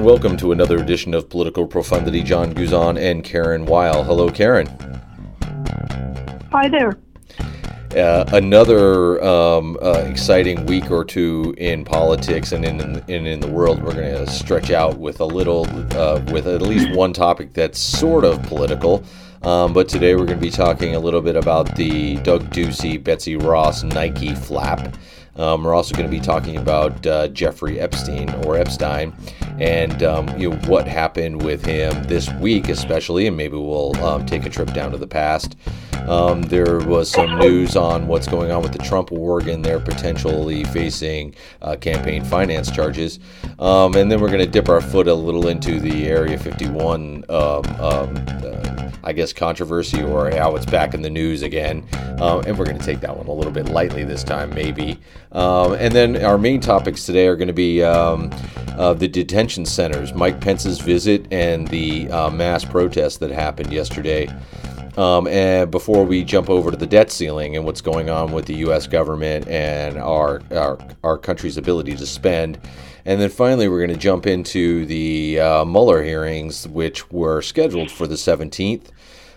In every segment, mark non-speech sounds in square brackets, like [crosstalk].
and welcome to another edition of Political Profundity. John Guzan and Karen Weil. Hello, Karen. Hi there. Uh, another um, uh, exciting week or two in politics and in in, in the world. We're going to stretch out with a little, uh, with at least one topic that's sort of political. Um, but today we're going to be talking a little bit about the Doug Ducey, Betsy Ross Nike flap. Um, we're also going to be talking about uh, Jeffrey Epstein or Epstein and um, you know what happened with him this week, especially, and maybe we'll um, take a trip down to the past. Um, there was some news on what's going on with the Trump organ. They're potentially facing uh, campaign finance charges, um, and then we're going to dip our foot a little into the Area 51 um, uh, I guess, controversy or how it's back in the news again. Um, and we're going to take that one a little bit lightly this time, maybe. Um, and then our main topics today are going to be um, uh, the detention centers, Mike Pence's visit, and the uh, mass protest that happened yesterday. Um, and before we jump over to the debt ceiling and what's going on with the U.S. government and our our, our country's ability to spend, and then finally we're going to jump into the uh, Mueller hearings, which were scheduled for the 17th,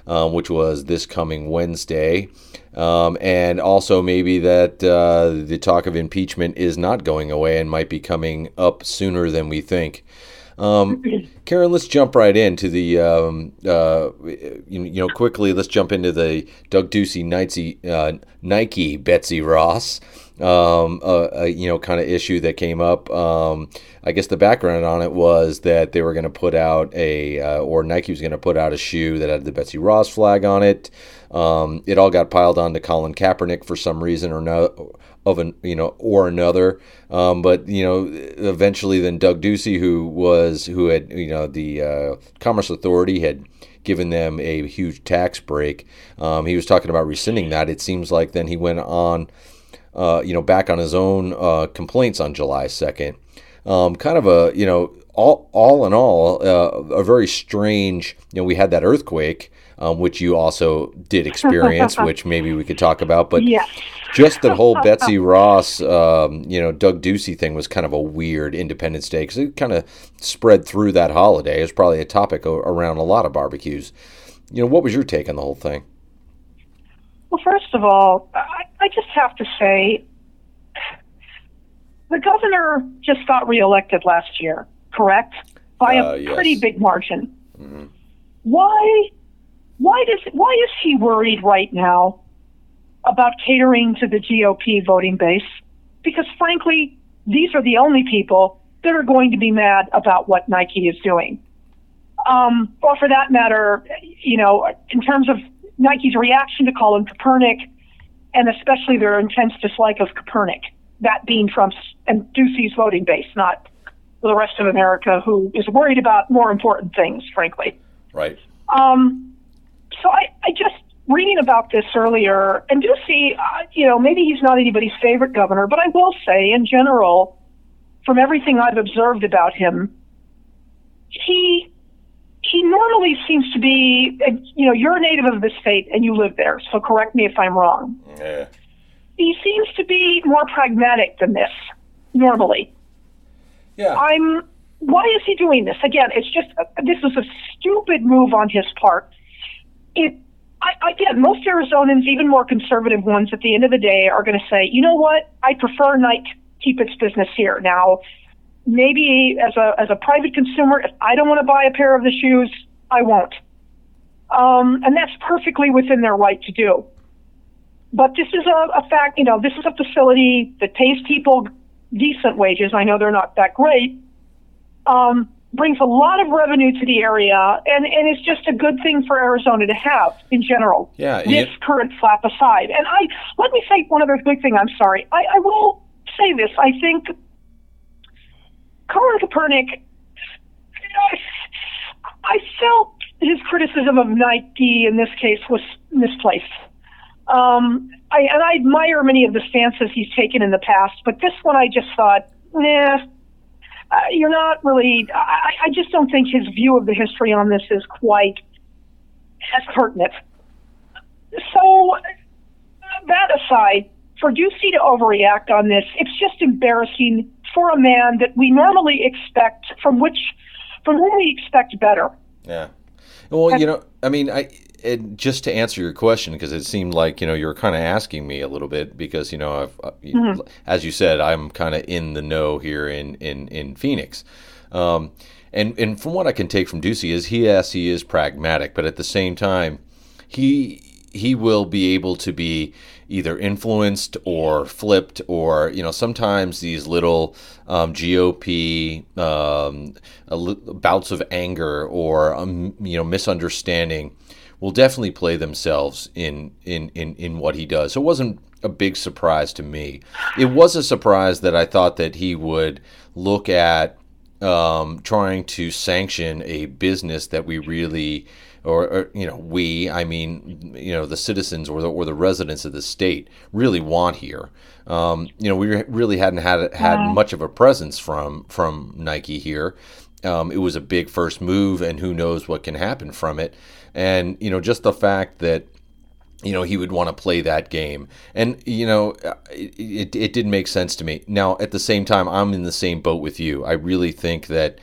um, which was this coming Wednesday, um, and also maybe that uh, the talk of impeachment is not going away and might be coming up sooner than we think. Um, Karen, let's jump right into the, um, uh, you, you, know, quickly, let's jump into the Doug Ducey Nike, uh, Nike Betsy Ross, um, uh, you know, kind of issue that came up. Um, I guess the background on it was that they were going to put out a, uh, or Nike was going to put out a shoe that had the Betsy Ross flag on it. Um, it all got piled on to Colin Kaepernick for some reason or no, of an you know or another. Um, but you know, eventually, then Doug Ducey, who was who had you know the uh, Commerce Authority had given them a huge tax break. Um, he was talking about rescinding that. It seems like then he went on, uh, you know, back on his own uh, complaints on July second. Um, kind of a you know all all in all uh, a very strange. You know, we had that earthquake um, which you also did experience, [laughs] which maybe we could talk about. But yes. just the whole Betsy Ross, um, you know, Doug Ducey thing was kind of a weird Independence Day because it kind of spread through that holiday. It was probably a topic around a lot of barbecues. You know, what was your take on the whole thing? Well, first of all, I, I just have to say the governor just got reelected last year, correct? By a uh, yes. pretty big margin. Mm-hmm. Why why does why is he worried right now about catering to the GOP voting base? Because frankly, these are the only people that are going to be mad about what Nike is doing. Um, or for that matter, you know, in terms of Nike's reaction to Colin Kaepernick, and especially their intense dislike of Kaepernick, that being Trump's and Ducey's voting base, not the rest of America, who is worried about more important things, frankly. Right. Um, so I, I just reading about this earlier and do see, uh, you know, maybe he's not anybody's favorite governor, but I will say, in general, from everything I've observed about him, he he normally seems to be, you know, you're a native of the state and you live there, so correct me if I'm wrong. Yeah. He seems to be more pragmatic than this normally. Yeah. I'm. Why is he doing this? Again, it's just uh, this is a stupid move on his part it I, again, most Arizonans, even more conservative ones, at the end of the day, are going to say, you know what, I prefer Nike keep its business here. Now, maybe as a as a private consumer, if I don't want to buy a pair of the shoes, I won't, um, and that's perfectly within their right to do. But this is a, a fact, you know, this is a facility that pays people decent wages. I know they're not that great. Um, brings a lot of revenue to the area, and, and it's just a good thing for Arizona to have in general. Yeah, this current flap aside, and I let me say one other big thing. I'm sorry. I, I will say this. I think Colin Kaepernick. I felt his criticism of Nike in this case was misplaced. Um, I, and I admire many of the stances he's taken in the past, but this one I just thought, nah, uh, you're not really. I, I just don't think his view of the history on this is quite as pertinent. So that aside, for Ducey to overreact on this, it's just embarrassing for a man that we normally expect, from which from whom we expect better. Yeah. Well, you know, I mean, I it, just to answer your question because it seemed like you know you were kind of asking me a little bit because you know I've, uh, mm-hmm. as you said I'm kind of in the know here in in in Phoenix. Um, and and from what I can take from Ducey is he yes he is pragmatic, but at the same time he he will be able to be either influenced or flipped or you know sometimes these little um, GOP um, bouts of anger or um, you know misunderstanding will definitely play themselves in in in in what he does. So it wasn't a big surprise to me. It was a surprise that I thought that he would look at um, trying to sanction a business that we really or, or, you know we I mean you know the citizens or the or the residents of the state really want here. Um, you know we really hadn't had had yeah. much of a presence from from Nike here. Um, it was a big first move, and who knows what can happen from it. And you know just the fact that you know he would want to play that game. And you know it, it, it didn't make sense to me. Now at the same time i'm in the same boat with you. I really think that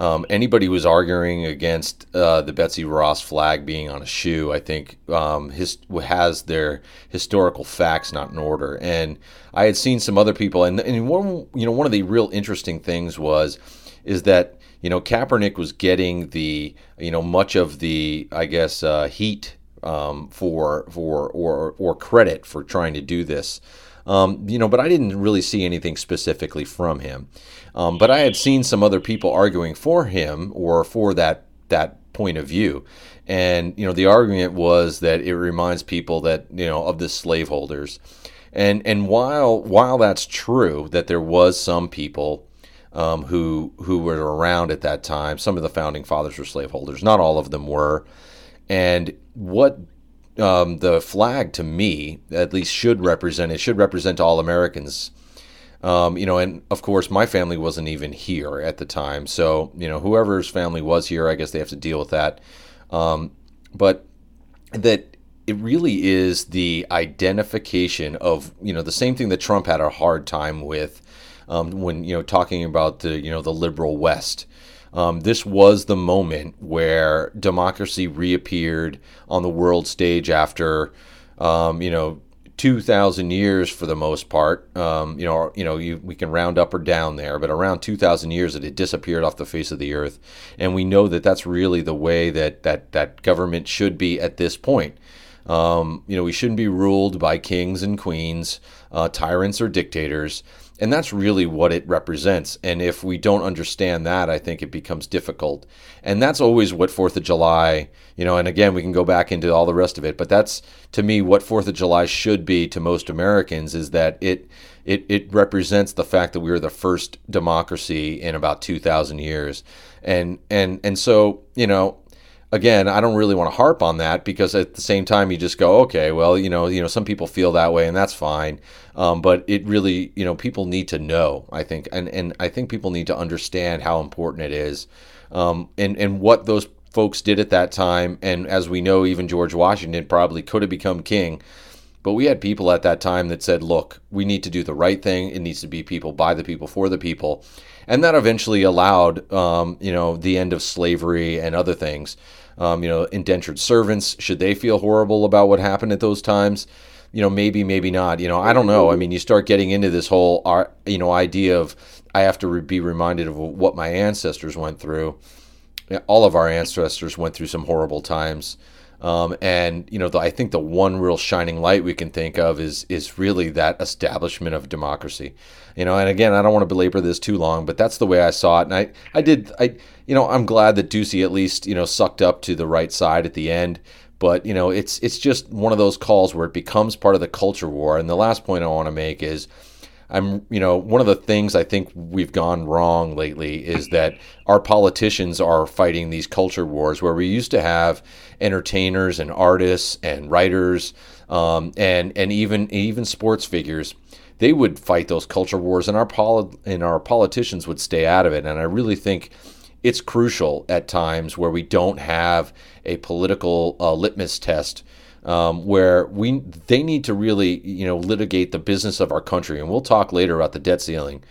um, anybody who's arguing against uh, the Betsy Ross flag being on a shoe, I think, um, his, has their historical facts not in order. And I had seen some other people, and, and one, you know, one of the real interesting things was, is that you know Kaepernick was getting the, you know, much of the, I guess, uh, heat um, for for or or credit for trying to do this. Um, you know, but I didn't really see anything specifically from him. Um, but I had seen some other people arguing for him or for that that point of view. And you know, the argument was that it reminds people that you know of the slaveholders. And and while while that's true that there was some people um, who who were around at that time, some of the founding fathers were slaveholders. Not all of them were. And what um, the flag, to me, at least, should represent it should represent all Americans um, you know, and of course, my family wasn't even here at the time. So, you know, whoever's family was here, I guess they have to deal with that. Um, but that it really is the identification of, you know, the same thing that Trump had a hard time with um, when, you know, talking about the, you know, the liberal West. Um, this was the moment where democracy reappeared on the world stage after, um, you know, two thousand years for the most part. Um, you know, you know, you, we can round up or down there, but around two thousand years it had disappeared off the face of the earth, and we know that that's really the way that that that government should be at this point. Um, you know, we shouldn't be ruled by kings and queens, uh, tyrants or dictators. And that's really what it represents. And if we don't understand that, I think it becomes difficult. And that's always what Fourth of July, you know, and again, we can go back into all the rest of it, but that's to me what Fourth of July should be to most Americans is that it it, it represents the fact that we were the first democracy in about 2,000 years. And, and, and so, you know, again, I don't really want to harp on that because at the same time you just go, okay, well, you know, you know, some people feel that way and that's fine. Um, but it really, you know, people need to know, I think, and, and I think people need to understand how important it is, um, and and what those folks did at that time. And as we know, even George Washington probably could have become king. But we had people at that time that said, look, we need to do the right thing. It needs to be people by the people for the people. And that eventually allowed, um, you know, the end of slavery and other things um, you know, indentured servants, should they feel horrible about what happened at those times? You know, maybe, maybe not. You know, I don't know. I mean, you start getting into this whole, you know, idea of I have to be reminded of what my ancestors went through. All of our ancestors went through some horrible times. Um, and you know, the, I think the one real shining light we can think of is is really that establishment of democracy. You know, and again, I don't want to belabor this too long, but that's the way I saw it. And I, I did, I, you know, I'm glad that Ducey at least you know sucked up to the right side at the end. But you know, it's it's just one of those calls where it becomes part of the culture war. And the last point I want to make is I'm, you know, one of the things I think we've gone wrong lately is that our politicians are fighting these culture wars where we used to have entertainers and artists and writers um, and and even even sports figures. They would fight those culture wars, and our poli- and our politicians would stay out of it. And I really think it's crucial at times where we don't have a political uh, litmus test um, where we they need to really you know litigate the business of our country, and we'll talk later about the debt ceiling.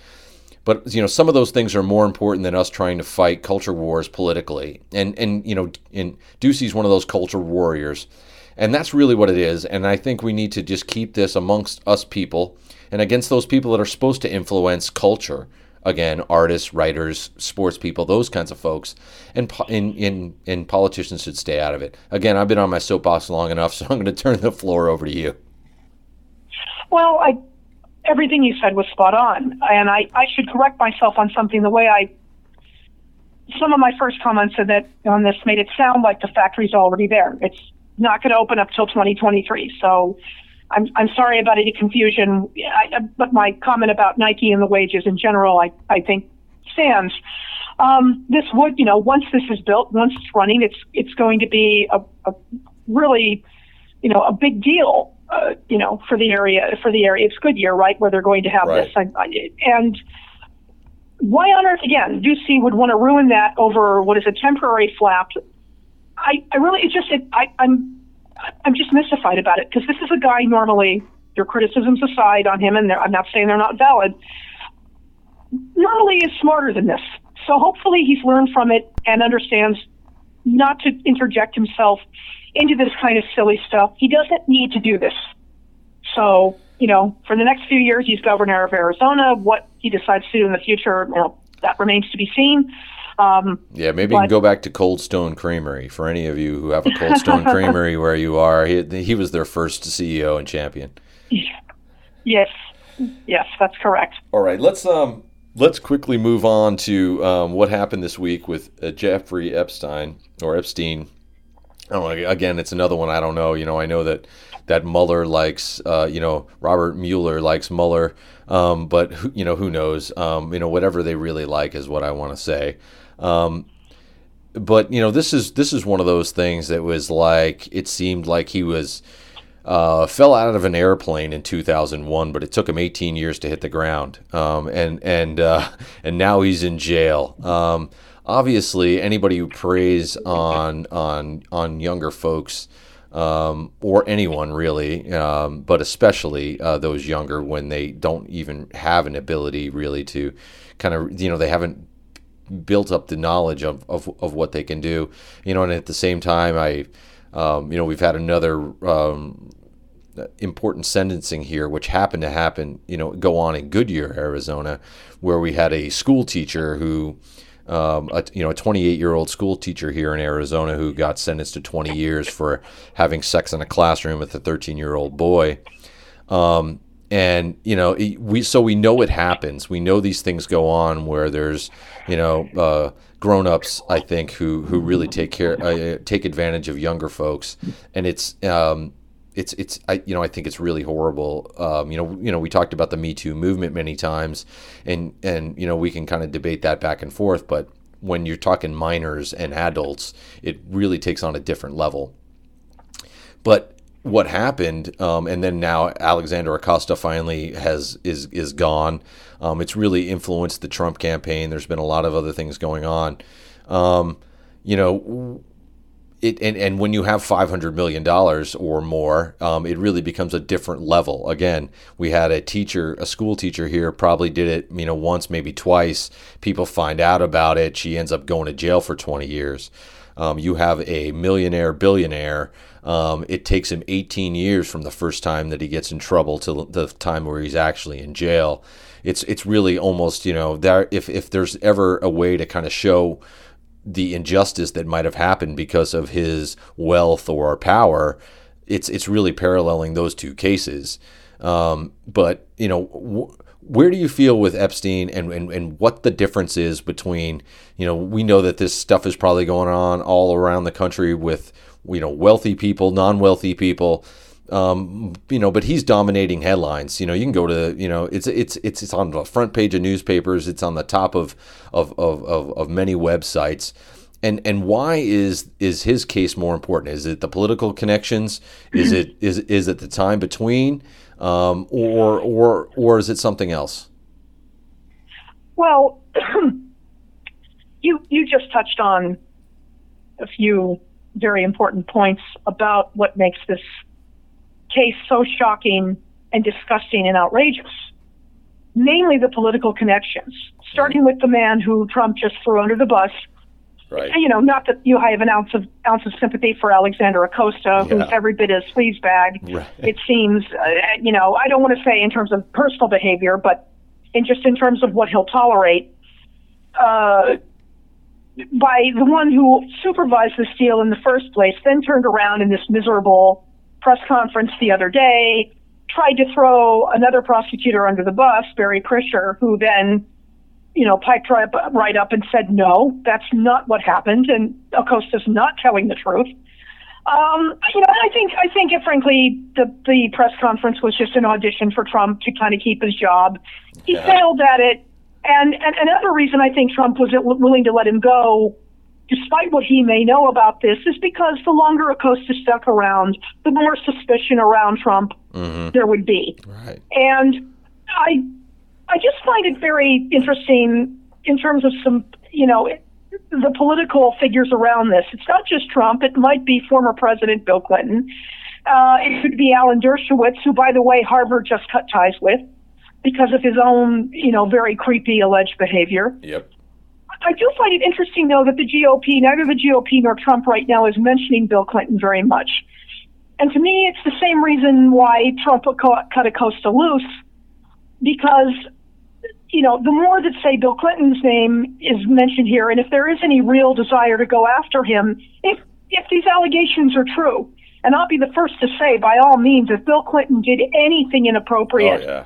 but you know, some of those things are more important than us trying to fight culture wars politically. And and you know, and Ducey's one of those culture warriors, and that's really what it is. And I think we need to just keep this amongst us people and against those people that are supposed to influence culture. Again, artists, writers, sports people, those kinds of folks, and in in and politicians should stay out of it. Again, I've been on my soapbox long enough, [laughs] so I'm going to turn the floor over to you. Well, I everything you said was spot on. And I, I should correct myself on something. The way I, some of my first comments on, that, on this made it sound like the factory's already there. It's not going to open up till 2023. So I'm, I'm sorry about any confusion. I, but my comment about Nike and the wages in general, I, I think stands. Um, this would, you know, once this is built, once it's running, it's it's going to be a, a really, you know, a big deal uh, you know, for the area, for the area. It's Goodyear, right, where they're going to have right. this. I, I, and why on earth, again, Ducey would want to ruin that over what is a temporary flap? I, I really, it's just, it, I, I'm, I'm just mystified about it because this is a guy normally, your criticisms aside on him, and I'm not saying they're not valid, normally is smarter than this. So hopefully he's learned from it and understands not to interject himself into this kind of silly stuff. He doesn't need to do this. So, you know, for the next few years, he's governor of Arizona. What he decides to do in the future, you that remains to be seen. Um, yeah, maybe but, you can go back to Cold Stone Creamery. For any of you who have a Cold Stone [laughs] Creamery where you are, he, he was their first CEO and champion. Yes, yes, that's correct. All right, let's um let's quickly move on to um, what happened this week with uh, Jeffrey Epstein or Epstein I don't know. Again, it's another one I don't know. You know, I know that that Mueller likes, uh, you know, Robert Mueller likes Mueller, um, but who, you know, who knows? Um, you know, whatever they really like is what I want to say. Um, but you know, this is this is one of those things that was like it seemed like he was uh, fell out of an airplane in 2001, but it took him 18 years to hit the ground, um, and and uh, [laughs] and now he's in jail. Um, obviously anybody who preys on on on younger folks um, or anyone really, um, but especially uh, those younger when they don't even have an ability really to kind of you know they haven't built up the knowledge of, of, of what they can do you know and at the same time I um, you know we've had another um, important sentencing here which happened to happen you know go on in Goodyear Arizona where we had a school teacher who um, a, you know, a 28 year old school teacher here in Arizona who got sentenced to 20 years for having sex in a classroom with a 13 year old boy. Um, and you know, we so we know it happens. We know these things go on where there's, you know, uh, grown-ups I think who who really take care uh, take advantage of younger folks, and it's um, it's it's I you know I think it's really horrible. Um, you know you know we talked about the Me Too movement many times, and and you know we can kind of debate that back and forth, but when you're talking minors and adults, it really takes on a different level. But what happened, um, and then now Alexander Acosta finally has is is gone. Um, it's really influenced the Trump campaign. There's been a lot of other things going on. Um, you know, it and, and when you have five hundred million dollars or more, um, it really becomes a different level. Again, we had a teacher, a school teacher here, probably did it, you know, once, maybe twice. People find out about it. She ends up going to jail for twenty years. Um, you have a millionaire billionaire. Um, it takes him 18 years from the first time that he gets in trouble to the time where he's actually in jail. It's it's really almost you know there if if there's ever a way to kind of show the injustice that might have happened because of his wealth or power, it's it's really paralleling those two cases. Um, but you know, wh- where do you feel with Epstein, and, and and what the difference is between you know we know that this stuff is probably going on all around the country with you know wealthy people, non-wealthy people. Um, you know, but he's dominating headlines. You know, you can go to, you know, it's it's it's it's on the front page of newspapers. It's on the top of of of, of, of many websites. And and why is is his case more important? Is it the political connections? Is it is is it the time between, um, or or or is it something else? Well, [clears throat] you you just touched on a few very important points about what makes this case so shocking and disgusting and outrageous. namely the political connections, starting with the man who Trump just threw under the bus. Right. You know, not that you have an ounce of ounce of sympathy for Alexander Acosta, who's every bit as sleazebag. Right. It seems, uh, you know, I don't want to say in terms of personal behavior, but in just in terms of what he'll tolerate. Uh, by the one who supervised this deal in the first place, then turned around in this miserable press conference the other day, tried to throw another prosecutor under the bus, Barry Krischer, who then, you know, piped right up, right up and said, no, that's not what happened, and Acosta's not telling the truth. Um, you know, I think I think, uh, frankly, the the press conference was just an audition for Trump to kind of keep his job. He Yeah. failed at it, and, and another reason I think Trump was willing to let him go, despite what he may know about this, is because the longer Acosta stuck around, the more suspicion around Trump hmm there would be. Right. And I, I just find it very interesting in terms of some, you know, the political figures around this. It's not just Trump. It might be former President Bill Clinton. Uh, it could be Alan Dershowitz, who, by the way, Harvard just cut ties with because of his own, you know, very creepy alleged behavior. Yep. I do find it interesting, though, that the GOP, neither the GOP nor Trump right now is mentioning Bill Clinton very much. And to me, it's the same reason why Trump cut cut Acosta loose, because, you know, the more that, say, Bill Clinton's name is mentioned here, and if there is any real desire to go after him, if, if these allegations are true, and I'll be the first to say, by all means, if Bill Clinton did anything Oh inappropriate, yeah.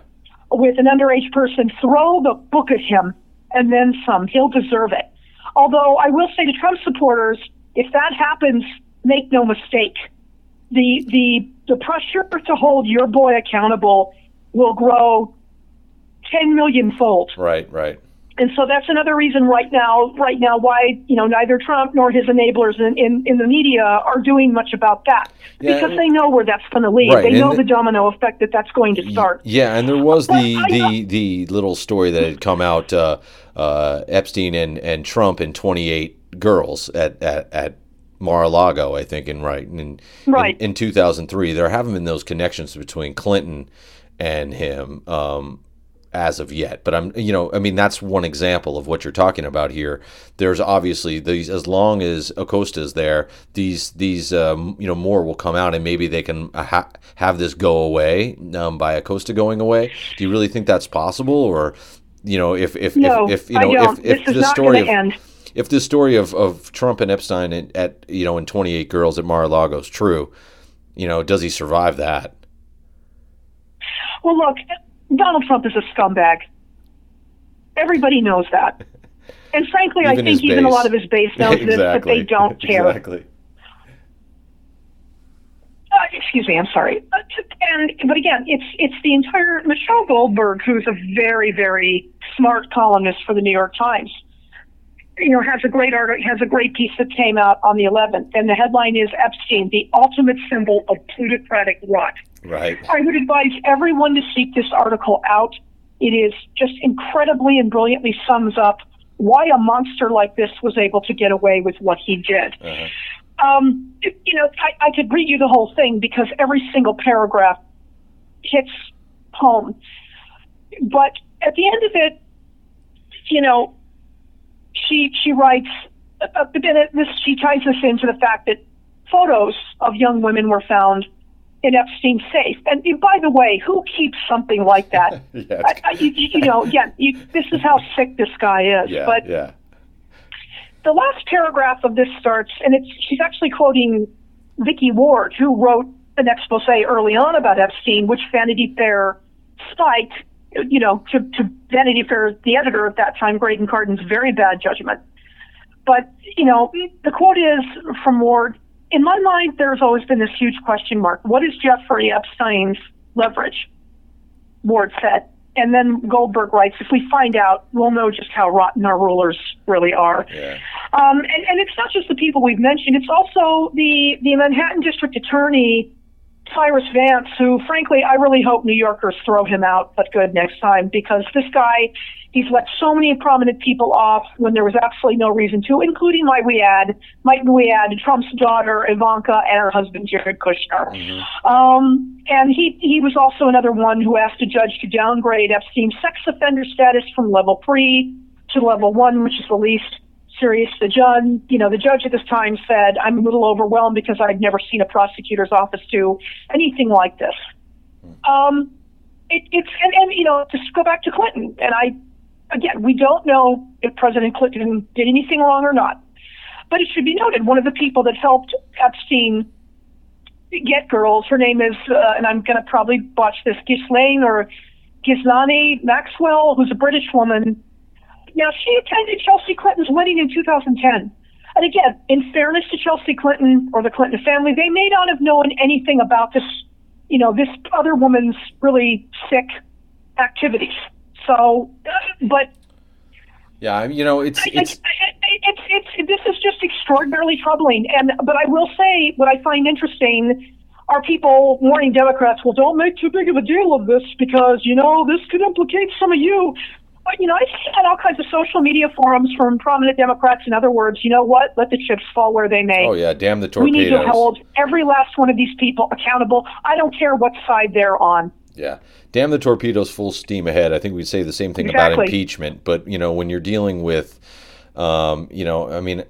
With an underage person, throw the book at him and then some. He'll deserve it. Although I will say to Trump supporters, if that happens, make no mistake, the the the pressure to hold your boy accountable will grow ten million fold. Right. Right. And so that's another reason right now, right now, why you know neither Trump nor his enablers in, in, in the media are doing much about that Yeah, because they know where that's going to lead. Right, They know the- the domino effect that that's going to start. Yeah, and there was But the I the the little story that had come out uh, uh, Epstein and, and Trump and 28 girls at, at, at Mar-a-Lago, I think, in right in, Right. in in 2003. There haven't been those connections between Clinton and him um, as of yet. But I'm you know I mean that's one example of what you're talking about here. There's obviously these as long as Acosta's there, these these um, you know more will come out and maybe they can ha- have this go away um, by Acosta going away. Do you really think that's possible or you know if if No, if, if you know if if this is the story of end. if the story of, of Trump and Epstein at, at you know in 28 girls at Mar-a-Lago is true, you know, does he survive that? Well, look, Donald Trump is a scumbag. Everybody knows that. [laughs] And frankly, I Even think even a lot of his base knows this, but they don't [laughs] care. Exactly. Uh, excuse me, I'm sorry. Uh, And but again, it's it's the entire Michelle Goldberg, who's a very very smart columnist for the New York Times. You know, has a great article, has a great piece that came out on the 11th, and the headline is Epstein, the ultimate symbol of plutocratic rot. Right. I would advise everyone to seek this article out. It is just incredibly and brilliantly sums up why a monster like this was able to get away with what he did. Uh-huh. Um, you know, I, I could read you the whole thing because every single paragraph hits home. But at the end of it, you know, she she writes, uh, but then it, this she ties this into the fact that photos of young women were found in Epstein's safe. And by the way, who keeps something like that? [laughs] Yeah. I, I, you, you know, yeah, you, this is how sick this guy is. Yeah. but yeah. the last paragraph of this starts, and it's she's actually quoting Vicky Ward, who wrote an expose early on about Epstein, which Vanity Fair spiked, you know, to, to Vanity Fair, the editor at that time, Graydon Carter's very bad judgment. But, you know, the quote is from Ward In my mind, there's always been this huge question mark. What is Jeffrey Epstein's leverage? Ward said. And then Goldberg writes, if we find out, we'll know just how rotten our rulers really are. Yeah. Um, and, and it's not just the people we've mentioned, it's also the, the Manhattan District Attorney Cyrus Vance, who, frankly, I really hope New Yorkers throw him out, but good next time, because this guy, he's let so many prominent people off when there was absolutely no reason to, including my Wiad, Mike Wiad, Trump's daughter Ivanka, and her husband Jared Kushner. Mm-hmm. Um, and he he was also another one who asked a judge to downgrade Epstein's sex offender status from level three to level one, which is the least serious. The judge, you know, the judge at this time said, "I'm a little overwhelmed because I'd never seen a prosecutor's office do anything like this." Um, it, it's and, and you know, to go back to Clinton, and I, again, we don't know if President Clinton did anything wrong or not, but it should be noted one of the people that helped Epstein get girls. Her name is, uh, and I'm going to probably botch this, Ghislaine or Ghislane Maxwell, who's a British woman now, she attended Chelsea Clinton's wedding in 2010. And again, in fairness to Chelsea Clinton or the Clinton family, they may not have known anything about this, you know, this other woman's really sick activities. So, uh, but yeah, you know, it's it's, it's it's it's this is just extraordinarily troubling. And but I will say, what I find interesting are people warning Democrats, well, don't make too big of a deal of this because you know this could implicate some of you. But, you know, I've seen on all kinds of social media forums from prominent Democrats. In other words, you know what? Let the chips fall where they may. Oh, yeah, damn the torpedoes. We need to hold every last one of these people accountable. I don't care what side they're on. Yeah. Damn the torpedoes full steam ahead. I think we'd say the same thing exactly. about impeachment. But, you know, when you're dealing with, um, you know, I mean,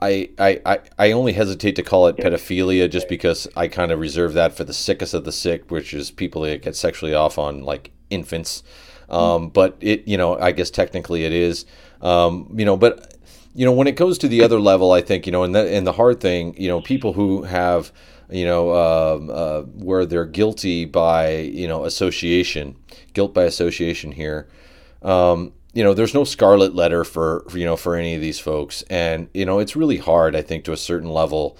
I, I, I only hesitate to call it pedophilia just because I kind of reserve that for the sickest of the sick, which is people that get sexually off on like infants. Um, but it, you know, I guess technically it is. Um, you know, but you know, when it goes to the other level, I think you know, and the and the hard thing, you know, people who have you know, uh, uh, where they're guilty by, you know, association, guilt by association here. Um, you know, there's no scarlet letter for, you know, for any of these folks. And, you know, it's really hard, I think, to a certain level,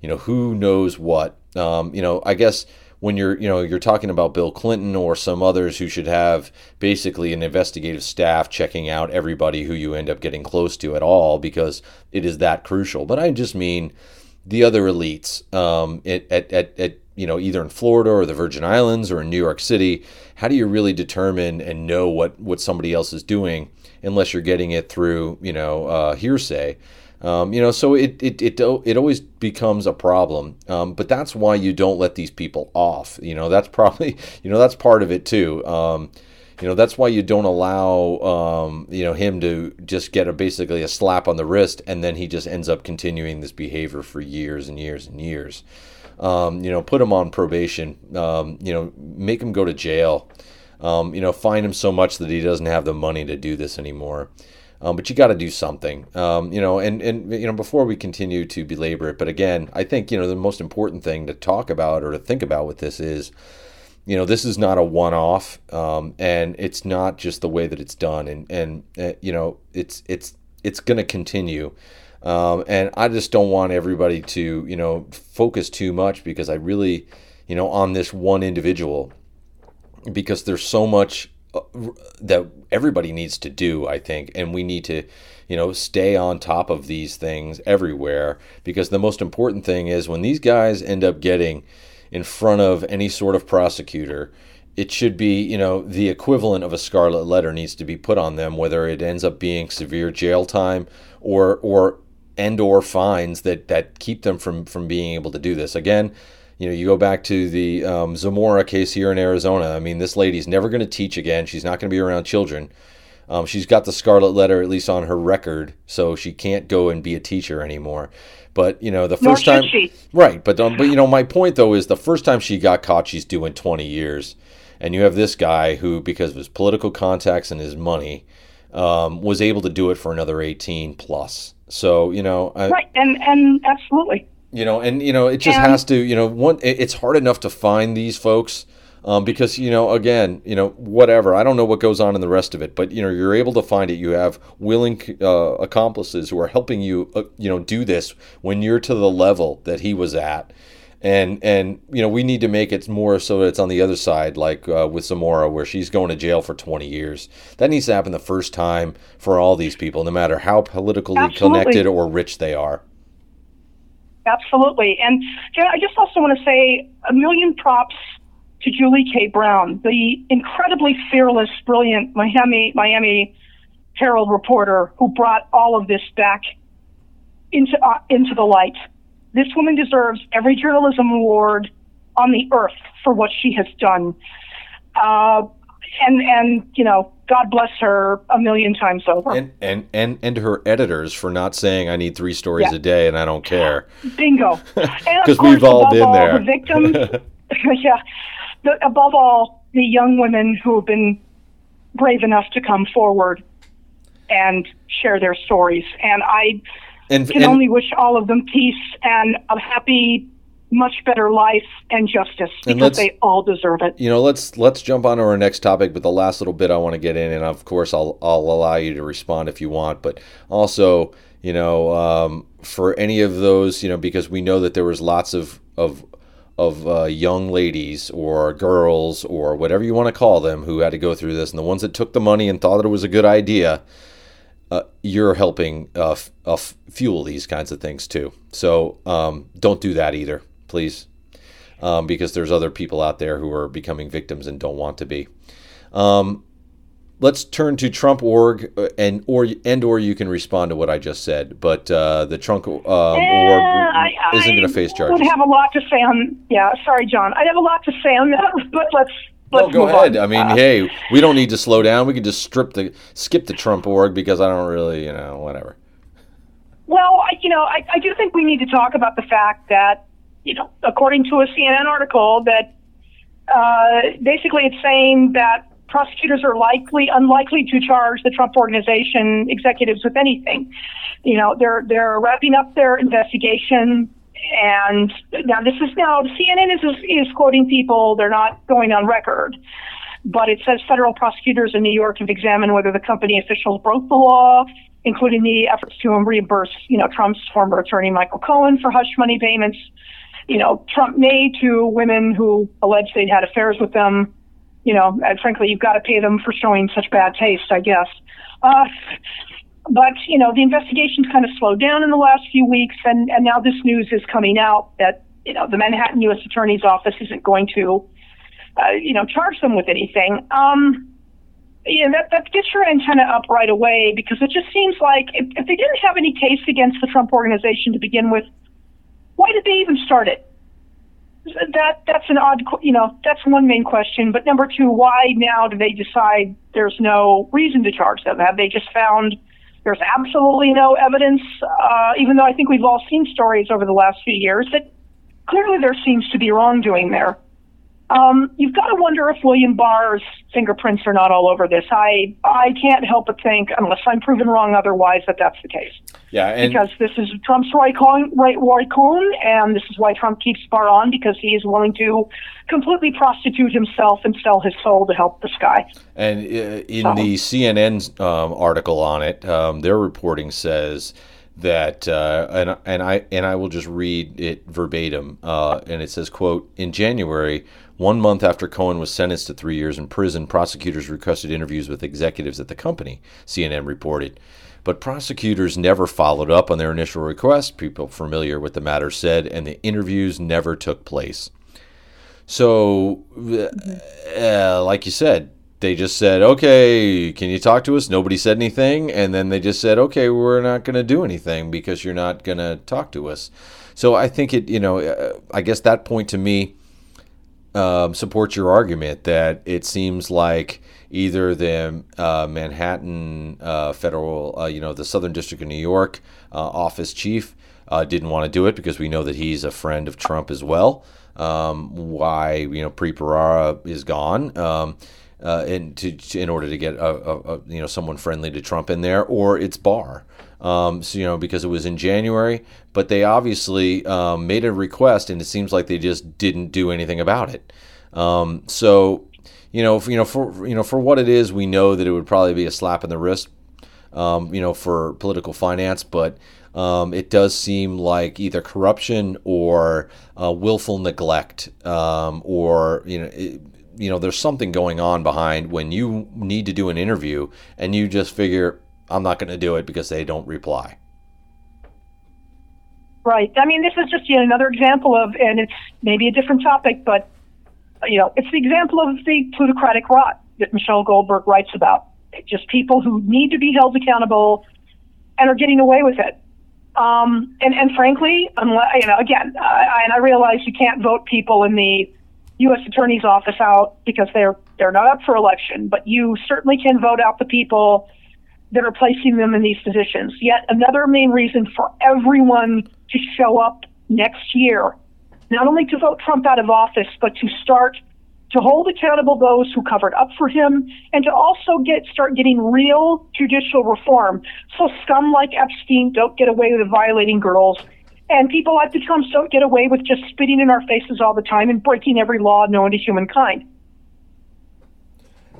you know, who knows what. Um, you know, I guess when you're you know you're talking about Bill Clinton or some others who should have basically an investigative staff checking out everybody who you end up getting close to at all because it is that crucial. But I just mean the other elites um, at, at, at, at you know either in Florida or the Virgin Islands or in New York City. How do you really determine and know what what somebody else is doing unless you're getting it through you know uh, hearsay? Um, you know, so it, it it it always becomes a problem. Um, but that's why you don't let these people off. You know, that's [laughs] probably you know that's part of it too. Um, you know, that's why you don't allow um, you know him to just get a basically a slap on the wrist, and then he just ends up continuing this behavior for years and years and years. Um, you know, put him on probation. Um, you know, make him go to jail. you know, fine him so much that he doesn't have the money to do this anymore. Um, but you got to do something, um, you know. And and you know, before we continue to belabor it, but again, I think you know the most important thing to talk about or to think about with this is, you know, this is not a one-off, um, and it's not just the way that it's done, and and uh, you know, it's it's it's going to continue. Um, and I just don't want everybody to, you know, focus too much because I really, you know, on this one individual because there's so much that everybody needs to do, I think, and we need to, you know, stay on top of these things everywhere because the most important thing is when these guys end up getting in front of any sort of prosecutor, it should be, you know, the equivalent of a scarlet letter needs to be put on them, whether it ends up being severe jail time or or and or fines that that keep them from from being able to do this. Again, you know, you go back to the um, Zamora case here in Arizona. I mean, this lady's never going to teach again. She's not going to be around children. Um, she's got the scarlet letter at least on her record, so she can't go and be a teacher anymore. But you know, the first time, she. right? But um, but you know, my point though is the first time she got caught, she's doing 20 years, and you have this guy who, because of his political contacts and his money, um, was able to do it for another 18 plus. So you know, I, right, and and absolutely you know and you know it just has to you know one it's hard enough to find these folks um, because you know again you know whatever i don't know what goes on in the rest of it but you know you're able to find it. You have willing uh, accomplices who are helping you uh, you know do this when you're to the level that he was at. And and you know we need to make it more so that it's on the other side like uh, with Zamora where she's going to jail for 20 years. That needs to happen the first time for all these people no matter how politically Absolutely. connected or rich they are absolutely. And I just also want to say a million props to Julie K. Brown, the incredibly fearless, brilliant Miami Miami Herald reporter who brought all of this back into uh, into the light. This woman deserves every journalism award on the earth for what she has done. Uh, and and you know, God bless her a million times over. And and and, and her editors for not saying I need three stories yeah. a day and I don't care. [laughs] Bingo. [laughs] Because we've all been all, there. The victims. [laughs] yeah. The, above all, the young women who have been brave enough to come forward and share their stories. And I and, can and, only wish all of them peace and a happy much better life and justice because they all deserve it. You know, let's let's jump on to our next topic, but the last little bit I want to get in, and of course I'll I'll allow you to respond if you want, but also you know um, for any of those you know because we know that there was lots of of of uh, young ladies or girls or whatever you want to call them who had to go through this, and the ones that took the money and thought that it was a good idea. Uh, you're helping uh, f- uh, fuel these kinds of things too. So um, don't do that either please, um, because there's other people out there who are becoming victims and don't want to be. Um, let's turn to Trump org uh, and or and or you can respond to what I just said. But uh, the Trump um, org isn't going to face charges. I would have a lot to say on. Yeah, sorry, John. I have a lot to say on that, [laughs] but let's. Let's no, go ahead. On. I mean, uh, hey, we don't need to slow down. We can just strip the skip the Trump org because I don't really, you know, whatever. Well, I, you know, I, I do think we need to talk about the fact that you know, according to a CNN article, that uh, basically it's saying that prosecutors are likely unlikely to charge the Trump organization executives with anything. You know, they're they're wrapping up their investigation, and now this is now CNN is is quoting people. They're not going on record, but it says federal prosecutors in New York have examined whether the company officials broke the law. Including the efforts to reimburse, you know, Trump's former attorney Michael Cohen for hush money payments, you know, Trump made to women who alleged they'd had affairs with them. You know, and frankly, you've got to pay them for showing such bad taste, I guess. Uh, but you know, the investigation's kind of slowed down in the last few weeks, and and now this news is coming out that you know the Manhattan U.S. Attorney's Office isn't going to, uh, you know, charge them with anything. Um, yeah, that, that gets your antenna up right away because it just seems like if, if they didn't have any case against the Trump organization to begin with, why did they even start it? That that's an odd, you know, that's one main question. But number two, why now do they decide there's no reason to charge them? Have they just found there's absolutely no evidence? Uh, even though I think we've all seen stories over the last few years that clearly there seems to be wrongdoing there. Um, you've got to wonder if William Barr's fingerprints are not all over this. I I can't help but think, unless I'm proven wrong otherwise, that that's the case. Yeah, and because this is Trump's Roy Cohn, right, Roy Cohn, and this is why Trump keeps Barr on because he is willing to completely prostitute himself and sell his soul to help this guy. And uh, in so. the CNN um, article on it, um, their reporting says that uh, and and I and I will just read it verbatim. Uh, and it says, "quote In January, one month after Cohen was sentenced to three years in prison, prosecutors requested interviews with executives at the company." CNN reported. But prosecutors never followed up on their initial request. People familiar with the matter said, and the interviews never took place. So, uh, like you said, they just said, okay, can you talk to us? Nobody said anything. And then they just said, okay, we're not going to do anything because you're not going to talk to us. So I think it, you know, uh, I guess that point to me um, supports your argument that it seems like either the uh, Manhattan uh, federal, uh, you know, the Southern District of New York uh, office chief uh, didn't want to do it because we know that he's a friend of Trump as well. Um, why, you know, Preet Bharara is gone. Um, uh, in to, in order to get a, a, a, you know someone friendly to Trump in there, or it's Barr. Um, so you know because it was in January, but they obviously um, made a request, and it seems like they just didn't do anything about it. Um, so you know, for, you know for you know for what it is, we know that it would probably be a slap in the wrist, um, you know, for political finance, but. Um, it does seem like either corruption or uh, willful neglect, um, or you know, you know there's something going on behind when you need to do an interview and you just figure I'm not going to do it because they don't reply. Right. I mean, this is just know, another example of, and it's maybe a different topic, but you know, it's the example of the plutocratic rot that Michelle Goldberg writes about. Just people who need to be held accountable and are getting away with it. Um, and, and frankly, unless, you know, again, I, and I realize you can't vote people in the U.S. Attorney's Office out because they're they're not up for election, but you certainly can vote out the people that are placing them in these positions. Yet another main reason for everyone to show up next year, not only to vote Trump out of office, but to start to hold accountable those who covered up for him, and to also get start getting real judicial reform. So scum like Epstein don't get away with violating girls, and people like the Trumps don't get away with just spitting in our faces all the time and breaking every law known to humankind.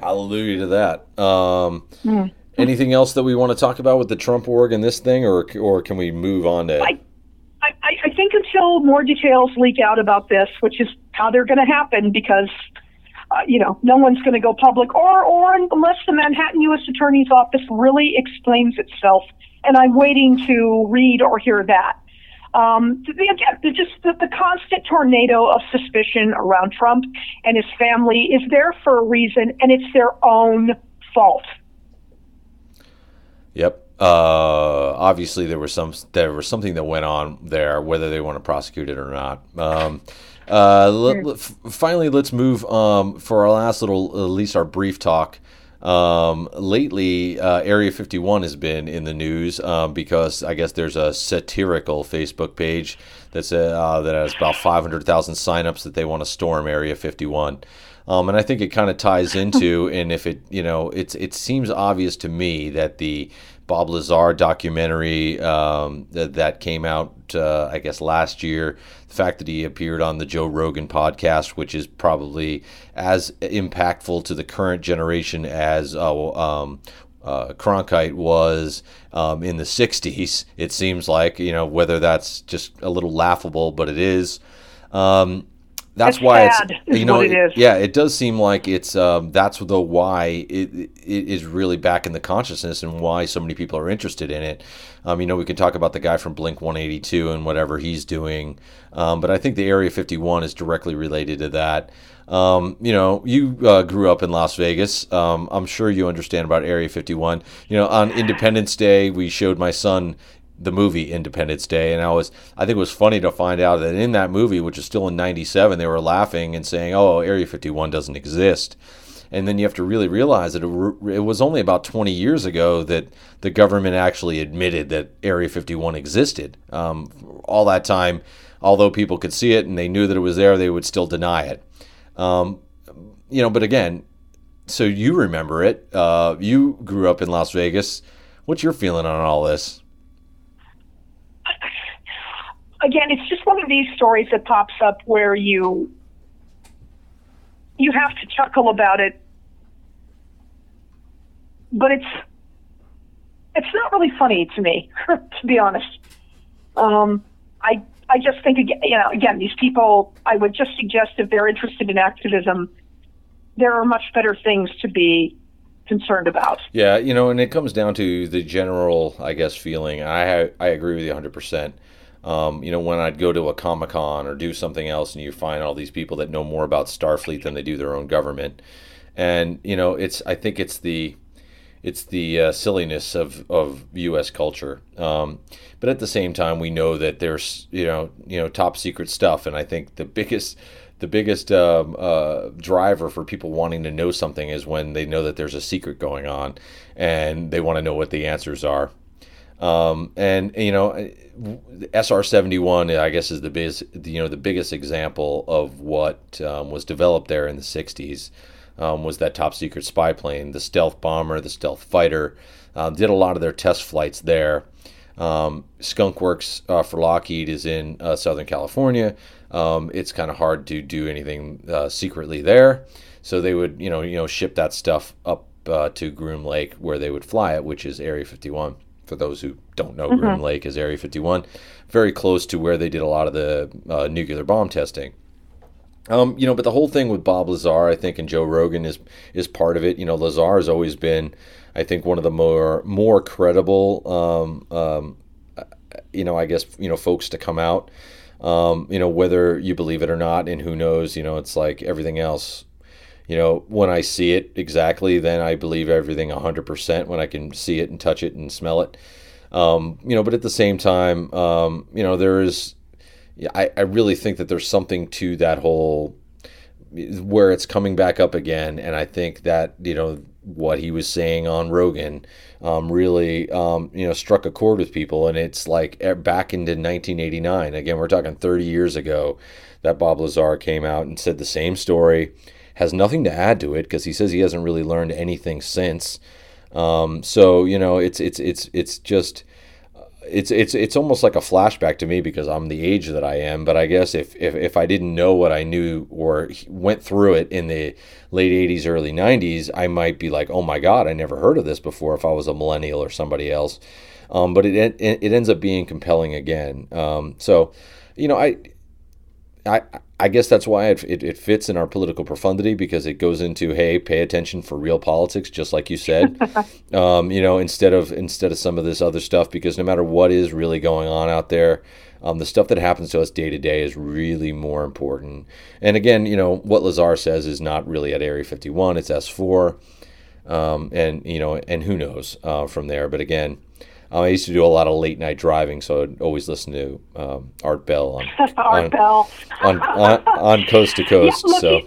Hallelujah to that. Um, mm. Anything else that we want to talk about with the Trump org and this thing, or or can we move on to? I, I, I think until more details leak out about this, which is how they're going to happen, because uh, you know, no one's going to go public, or or unless the Manhattan U.S. Attorney's Office really explains itself. And I'm waiting to read or hear that. Um, again, just the, the constant tornado of suspicion around Trump and his family is there for a reason, and it's their own fault. Yep. Uh, obviously, there was some there was something that went on there, whether they want to prosecute it or not. Um, uh, let, let, finally, let's move um, for our last little, at least our brief talk. Um, lately, uh, Area 51 has been in the news um, because I guess there's a satirical Facebook page that's uh, that has about 500,000 signups that they want to storm Area 51. Um, and I think it kind of ties into, [laughs] and if it, you know, it's it seems obvious to me that the Bob Lazar documentary um, that, that, came out, uh, I guess, last year. The fact that he appeared on the Joe Rogan podcast, which is probably as impactful to the current generation as uh, um, uh, Cronkite was um, in the 60s, it seems like, you know, whether that's just a little laughable, but it is. Um, that's it's why sad, it's you know it yeah it does seem like it's um, that's the why it, it is really back in the consciousness and why so many people are interested in it um, you know we can talk about the guy from blink 182 and whatever he's doing um, but i think the area 51 is directly related to that um, you know, you uh, grew up in Las Vegas. Um, I'm sure you understand about Area 51. You know, on Independence Day, we showed my son the movie Independence Day, and I was I think it was funny to find out that in that movie, which is still in '97, they were laughing and saying, "Oh, Area 51 doesn't exist." And then you have to really realize that it, was only about 20 years ago that the government actually admitted that Area 51 existed. Um, all that time, although people could see it and they knew that it was there, they would still deny it. Um, you know, but again, so you remember it. Uh, you grew up in Las Vegas. What's your feeling on all this? Again, it's just one of these stories that pops up where you you have to chuckle about it, but it's it's not really funny to me, [laughs] to be honest. Um, I I just think again, you know, again, these people. I would just suggest if they're interested in activism, there are much better things to be concerned about. Yeah, you know, and it comes down to the general, I guess, feeling. I I agree with you 100. percent um, you know, when I'd go to a Comic Con or do something else, and you find all these people that know more about Starfleet than they do their own government, and you know, it's I think it's the it's the uh, silliness of, of U.S. culture. Um, but at the same time, we know that there's you know you know top secret stuff, and I think the biggest the biggest um, uh, driver for people wanting to know something is when they know that there's a secret going on, and they want to know what the answers are. Um, and you know, SR seventy one, I guess, is the biggest, you know, the biggest example of what um, was developed there in the '60s. Um, was that top secret spy plane, the stealth bomber, the stealth fighter? Um, did a lot of their test flights there. Um, Skunk Works uh, for Lockheed is in uh, Southern California. Um, it's kind of hard to do anything uh, secretly there, so they would, you know, you know, ship that stuff up uh, to Groom Lake where they would fly it, which is Area 51 for those who don't know, mm-hmm. Groom Lake is Area 51, very close to where they did a lot of the uh, nuclear bomb testing. Um, you know, but the whole thing with Bob Lazar, I think, and Joe Rogan is is part of it. You know, Lazar has always been, I think, one of the more more credible um, um, you know, I guess you know, folks to come out. Um, you know, whether you believe it or not, and who knows, you know, it's like everything else. You know, when I see it exactly, then I believe everything 100% when I can see it and touch it and smell it. Um, you know, but at the same time, um, you know, there is, I, I really think that there's something to that whole where it's coming back up again. And I think that, you know, what he was saying on Rogan um, really, um, you know, struck a chord with people. And it's like back into 1989. Again, we're talking 30 years ago that Bob Lazar came out and said the same story. Has nothing to add to it because he says he hasn't really learned anything since. Um, so you know, it's it's it's it's just it's it's it's almost like a flashback to me because I'm the age that I am. But I guess if if, if I didn't know what I knew or went through it in the late '80s, early '90s, I might be like, oh my god, I never heard of this before. If I was a millennial or somebody else, um, but it, it it ends up being compelling again. Um, so, you know, I I I guess that's why it, it, it, fits in our political profundity because it goes into hey, pay attention for real politics, just like you said. [laughs] um, you know, instead of instead of some of this other stuff, because no matter what is really going on out there, um, the stuff that happens to us day to day is really more important. And again, you know, what Lazar says is not really at Area 51; it's S4, um, and you know, and who knows uh, from there. But again. Um, I used to do a lot of late night driving, so I'd always listen to um, Art Bell on [laughs] Art on, Bell on, on, on coast to [laughs] coast. Yeah, so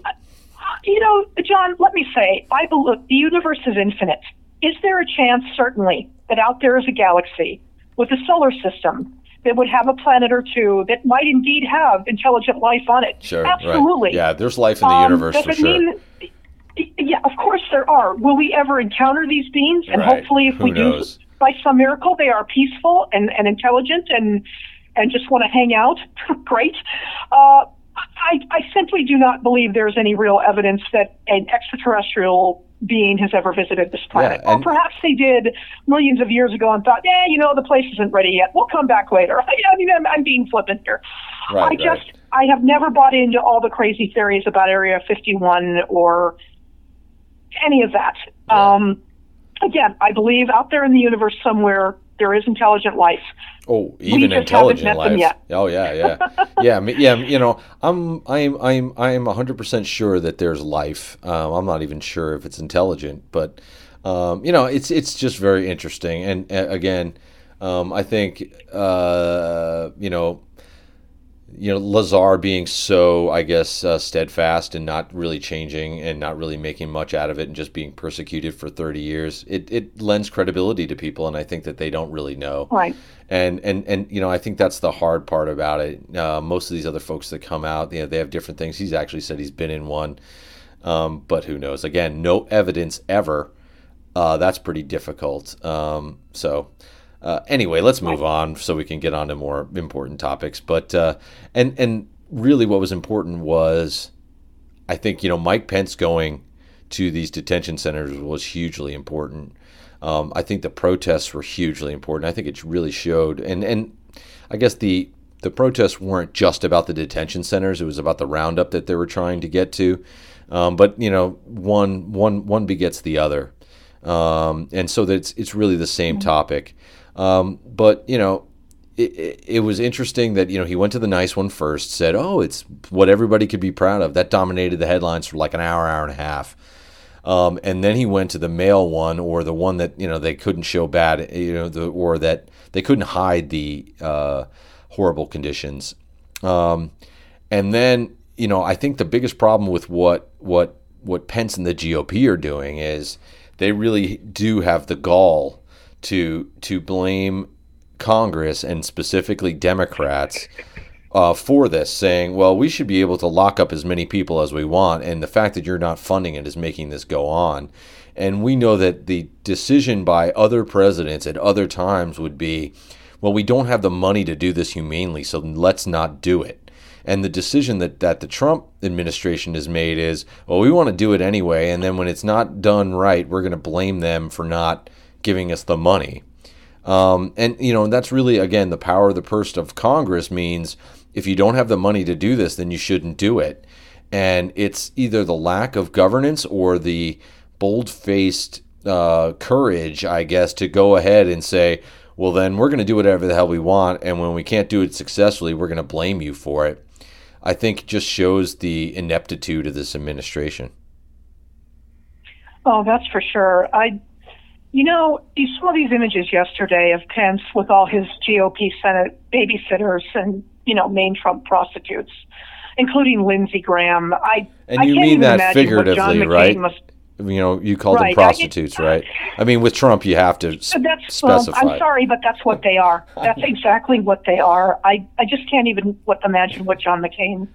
you know, John, let me say, I believe the universe is infinite. Is there a chance, certainly, that out there is a galaxy with a solar system that would have a planet or two that might indeed have intelligent life on it? Sure, absolutely. Right. Yeah, there's life in the um, universe for sure. Mean, yeah, of course there are. Will we ever encounter these beings? And right. hopefully, if Who we knows? do, by some miracle, they are peaceful and, and intelligent and and just want to hang out. [laughs] Great. Uh, I, I simply do not believe there's any real evidence that an extraterrestrial being has ever visited this planet. Yeah, or perhaps they did millions of years ago and thought, yeah, you know, the place isn't ready yet. We'll come back later. [laughs] I mean, I'm, I'm being flippant here. Right, I just, right. I have never bought into all the crazy theories about Area 51 or any of that. Yeah. Um, again, I believe out there in the universe somewhere there is intelligent life. Oh, even intelligent life. Oh yeah, yeah, [laughs] yeah, yeah. You know, I'm, I'm, I'm, I'm 100 percent sure that there's life. Um, I'm not even sure if it's intelligent, but um, you know, it's, it's just very interesting. And uh, again, um, I think, uh, you know, you know, Lazar being so, I guess, uh, steadfast and not really changing and not really making much out of it and just being persecuted for 30 years, it, it lends credibility to people. And I think that they don't really know. Right. And, and, and, you know, I think that's the hard part about it. Uh, most of these other folks that come out, you know, they have different things. He's actually said he's been in one. Um, but who knows? Again, no evidence ever. Uh, that's pretty difficult. Um, so, uh, anyway, let's move on so we can get on to more important topics. But uh, and and really, what was important was, I think you know Mike Pence going to these detention centers was hugely important. Um, I think the protests were hugely important. I think it really showed, and and I guess the the protests weren't just about the detention centers; it was about the roundup that they were trying to get to. Um, but you know, one one one begets the other, um, and so that it's it's really the same topic. Um, but you know, it, it, it, was interesting that you know he went to the nice one first, said, "Oh, it's what everybody could be proud of." That dominated the headlines for like an hour, hour and a half. Um, and then he went to the male one, or the one that you know they couldn't show bad, you know, the, or that they couldn't hide the uh, horrible conditions. Um, and then you know, I think the biggest problem with what what what Pence and the GOP are doing is they really do have the gall to to blame Congress and specifically Democrats uh, for this, saying, "Well, we should be able to lock up as many people as we want, and the fact that you're not funding it is making this go on." And we know that the decision by other presidents at other times would be, "Well, we don't have the money to do this humanely, so let's not do it." And the decision that, that the Trump administration has made is, well, we want to do it anyway. And then when it's not done right, we're going to blame them for not giving us the money. Um, and, you know, that's really, again, the power of the purse of Congress means if you don't have the money to do this, then you shouldn't do it. And it's either the lack of governance or the bold faced uh, courage, I guess, to go ahead and say, well, then we're going to do whatever the hell we want. And when we can't do it successfully, we're going to blame you for it. I think just shows the ineptitude of this administration. Oh, that's for sure. I, you know, you saw these images yesterday of Pence with all his GOP Senate babysitters and you know main Trump prostitutes, including Lindsey Graham. I and I you mean that imagine what John figuratively, right? Must, You know, you call Right, them I- prostitutes, right? I mean, with Trump, you have to s- that's well. I'm sorry, but that's what they are. That's exactly what they are. I I just can't even what imagine what John McCain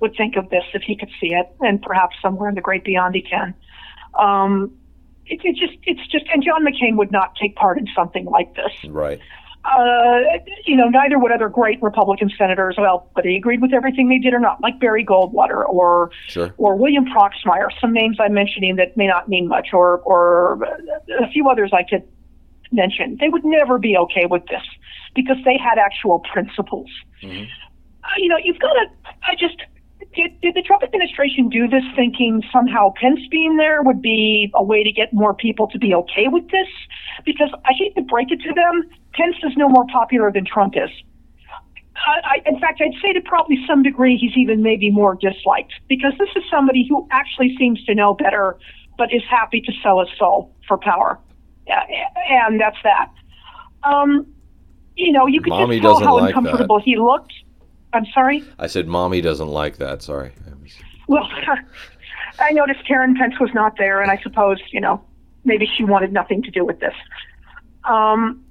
would think of this if he could see it, and perhaps somewhere in the great beyond he can. Um, it, it just it's just and John McCain would not take part in something like this. Right. Uh, you know, neither would other great Republican senators. Well, whether he agreed with everything they did or not, like Barry Goldwater or Sure. or William Proxmire, some names I'm mentioning that may not mean much, or or a few others I could mention. They would never be okay with this because they had actual principles. Mhm. Uh, you know, you've got to. I just did, did the Trump administration do this thinking somehow Pence being there would be a way to get more people to be okay with this? Because I hate to break it to them, Pence is no more popular than Trump is. I, I, in fact, I'd say to probably some degree he's even maybe more disliked because this is somebody who actually seems to know better, but is happy to sell his soul for power, yeah, and that's that. Um, you know, you could Mommy just tell how like that. uncomfortable he looked. I'm sorry. I said, "Mommy doesn't like that." Sorry. Well, [laughs] I noticed Karen Pence was not there, and I suppose you know maybe she wanted nothing to do with this. Um,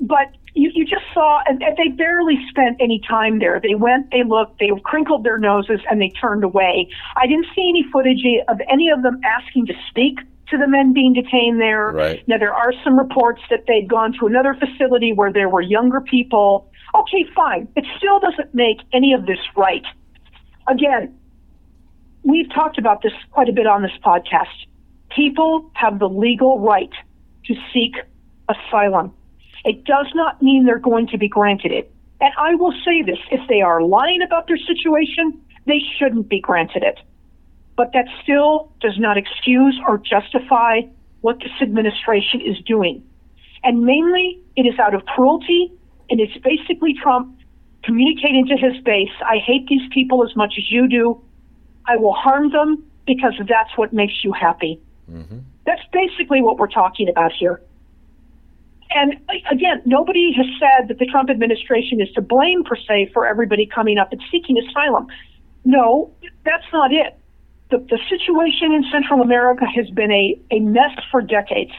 but you, you just saw, and, and they barely spent any time there. They went, they looked, they crinkled their noses, and they turned away. I didn't see any footage of any of them asking to speak to the men being detained there. Right. Now there are some reports that they'd gone to another facility where there were younger people. Okay, fine. It still doesn't make any of this right. Again, we've talked about this quite a bit on this podcast. People have the legal right to seek asylum. It does not mean they're going to be granted it. And I will say this if they are lying about their situation, they shouldn't be granted it. But that still does not excuse or justify what this administration is doing. And mainly, it is out of cruelty, and it's basically Trump communicating to his base I hate these people as much as you do. I will harm them because that's what makes you happy. Mm-hmm. That's basically what we're talking about here. And again, nobody has said that the Trump administration is to blame per se for everybody coming up and seeking asylum. No, that's not it. The, the situation in Central America has been a, a mess for decades.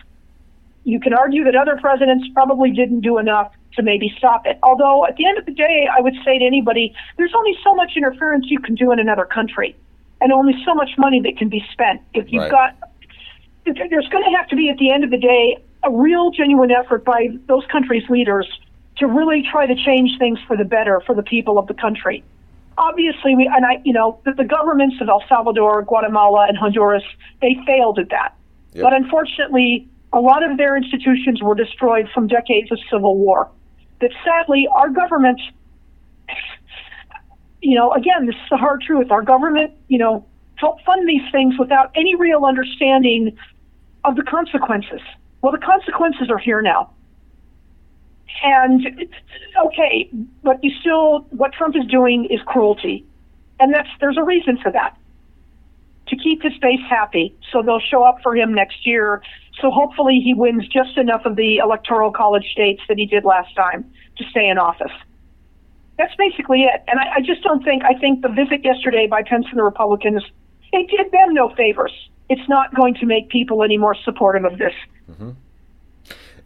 You can argue that other presidents probably didn't do enough to maybe stop it. Although, at the end of the day, I would say to anybody, there's only so much interference you can do in another country, and only so much money that can be spent. If you've Right. got there's going to have to be at the end of the day a real genuine effort by those countries' leaders to really try to change things for the better for the people of the country. Obviously, we and I, you know, the, the governments of El Salvador, Guatemala, and Honduras they failed at that. Yep. But unfortunately, a lot of their institutions were destroyed from decades of civil war. That sadly, our government, you know, again, this is the hard truth. Our government, you know, helped fund these things without any real understanding of the consequences. Well, the consequences are here now. And it's- okay, but you still, what Trump is doing is cruelty, and that's there's a reason for that. To keep his base happy, so they'll show up for him next year. So hopefully he wins just enough of the electoral college states that he did last time to stay in office. That's basically it. And I, I just don't think I think the visit yesterday by Pence and the Republicans it did them no favors. It's not going to make people any more supportive of this.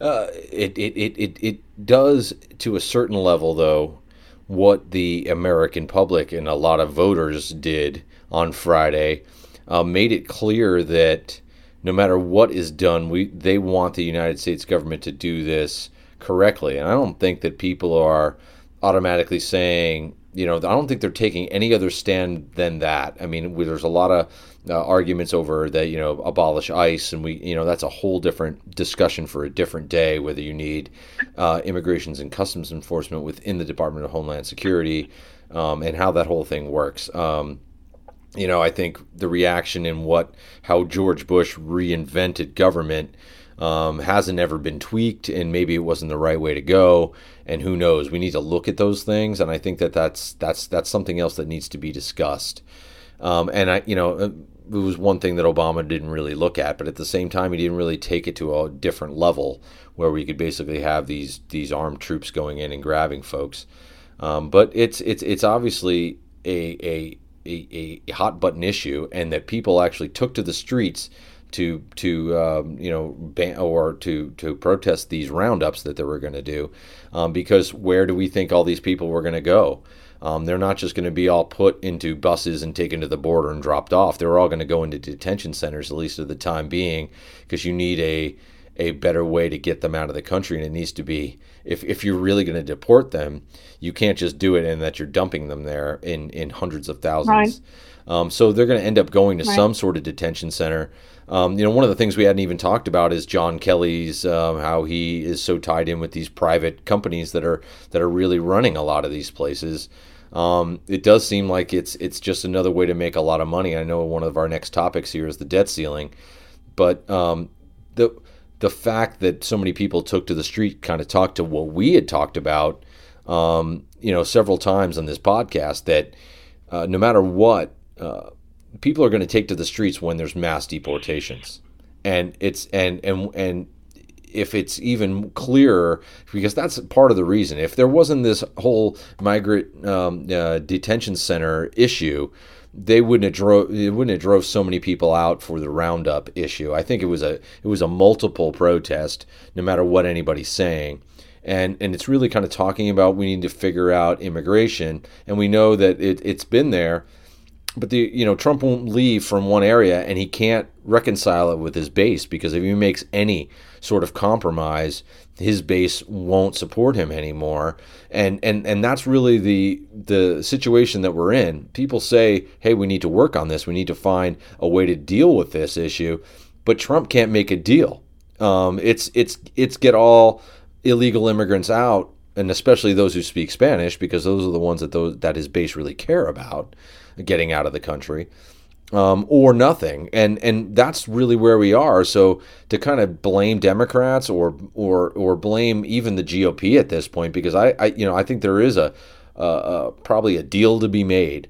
Uh, it, it, it, it, it does to a certain level, though, what the American public and a lot of voters did on Friday. Uh, made it clear that no matter what is done, we they want the United States government to do this correctly. And I don't think that people are automatically saying, you know, I don't think they're taking any other stand than that. I mean, there's a lot of uh, arguments over that, you know, abolish ICE, and we, you know, that's a whole different discussion for a different day. Whether you need uh, immigrations and customs enforcement within the Department of Homeland Security, um, and how that whole thing works. Um, you know, I think the reaction in what how George Bush reinvented government um, hasn't ever been tweaked, and maybe it wasn't the right way to go. And who knows? We need to look at those things, and I think that that's that's that's something else that needs to be discussed. Um, and I, you know, uh, it was one thing that Obama didn't really look at, but at the same time, he didn't really take it to a different level where we could basically have these these armed troops going in and grabbing folks. Um, but it's it's it's obviously a, a a, a hot button issue, and that people actually took to the streets to to um, you know ban or to to protest these roundups that they were going to do, um, because where do we think all these people were going to go? Um, they're not just going to be all put into buses and taken to the border and dropped off. They're all going to go into detention centers, at least for the time being, because you need a a better way to get them out of the country, and it needs to be if if you're really going to deport them, you can't just do it and that you're dumping them there in in hundreds of thousands. Right. Um, so they're going to end up going to right. some sort of detention center. Um, you know, one of the things we hadn't even talked about is John Kelly's um, how he is so tied in with these private companies that are that are really running a lot of these places. Um, it does seem like it's it's just another way to make a lot of money. I know one of our next topics here is the debt ceiling, but um, the the fact that so many people took to the street kind of talked to what we had talked about, um, you know, several times on this podcast that uh, no matter what, uh, people are going to take to the streets when there's mass deportations, and it's and and and if it's even clearer, because that's part of the reason. If there wasn't this whole migrant um, uh, detention center issue, they wouldn't have drove it wouldn't have drove so many people out for the roundup issue. I think it was a it was a multiple protest, no matter what anybody's saying. And, and it's really kind of talking about we need to figure out immigration, and we know that it, it's been there, but the you know Trump won't leave from one area and he can't reconcile it with his base because if he makes any sort of compromise, his base won't support him anymore. And and and that's really the the situation that we're in. People say, "Hey, we need to work on this. We need to find a way to deal with this issue." But Trump can't make a deal. Um, it's it's it's get all illegal immigrants out, and especially those who speak Spanish, because those are the ones that those that his base really care about getting out of the country um, or nothing, and and that's really where we are. So to kind of blame Democrats or or or blame even the GOP at this point, because I, I you know I think there is a, a, a probably a deal to be made,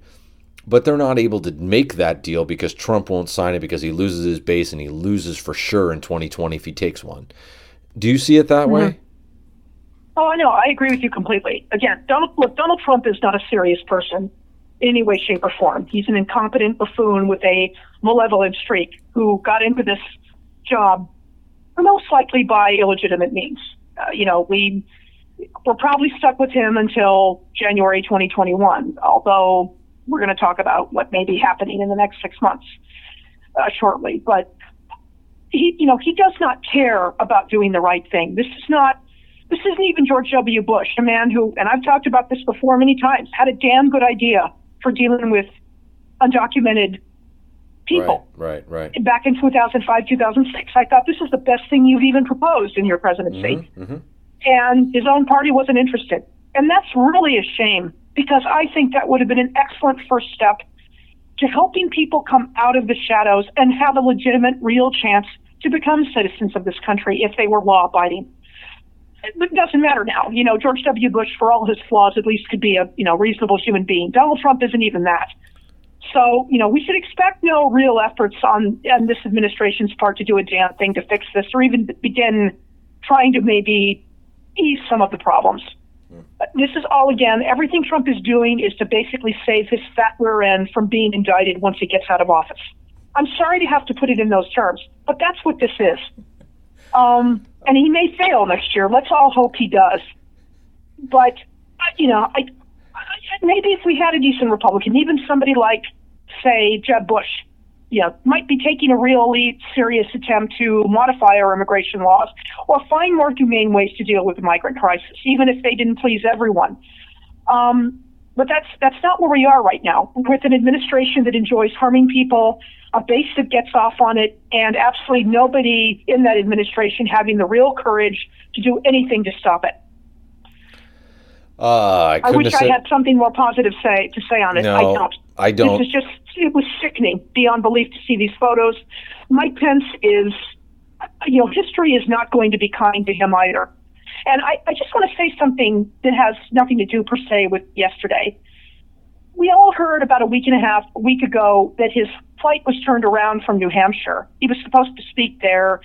but they're not able to make that deal because Trump won't sign it because he loses his base and he loses for sure in 2020 if he takes one. Do you see it that mm-hmm. way? Oh, I know. I agree with you completely. Again, Donald look, Donald Trump is not a serious person any way, shape, or form. He's an incompetent buffoon with a malevolent streak who got into this job most likely by illegitimate means. Uh, you know, we we're probably stuck with him until January 2021, although we're going to talk about what may be happening in the next six months uh, shortly. But he, you know, he does not care about doing the right thing. This is not this isn't even George W. Bush, a man who, and I've talked about this before many times, had a damn good idea for dealing with undocumented people. Right, right, right. Back in 2005, 2006, I thought this is the best thing you've even proposed in your presidency. Mm-hmm, mm-hmm. And his own party wasn't interested. And that's really a shame because I think that would have been an excellent first step to helping people come out of the shadows and have a legitimate, real chance to become citizens of this country if they were law abiding it doesn't matter now. You know, George W. Bush, for all his flaws, at least could be a you know reasonable human being. Donald Trump isn't even that. So you know, we should expect no real efforts on, on this administration's part to do a damn thing to fix this, or even begin trying to maybe ease some of the problems. Hmm. This is all again. Everything Trump is doing is to basically save his fat rear end from being indicted once he gets out of office. I'm sorry to have to put it in those terms, but that's what this is. Um, and he may fail next year. Let's all hope he does. But you know, I, I maybe if we had a decent Republican, even somebody like, say, Jeb Bush, you know, might be taking a really serious attempt to modify our immigration laws or find more humane ways to deal with the migrant crisis, even if they didn't please everyone. Um, but that's that's not where we are right now. With an administration that enjoys harming people, a base that gets off on it, and absolutely nobody in that administration having the real courage to do anything to stop it. Uh, I, I wish I said... had something more positive say to say on it. No, I don't. I don't. This is just it was sickening beyond belief to see these photos. Mike Pence is you know, history is not going to be kind to him either. And I, I just want to say something that has nothing to do per se with yesterday. We all heard about a week and a half, a week ago, that his flight was turned around from New Hampshire. He was supposed to speak there,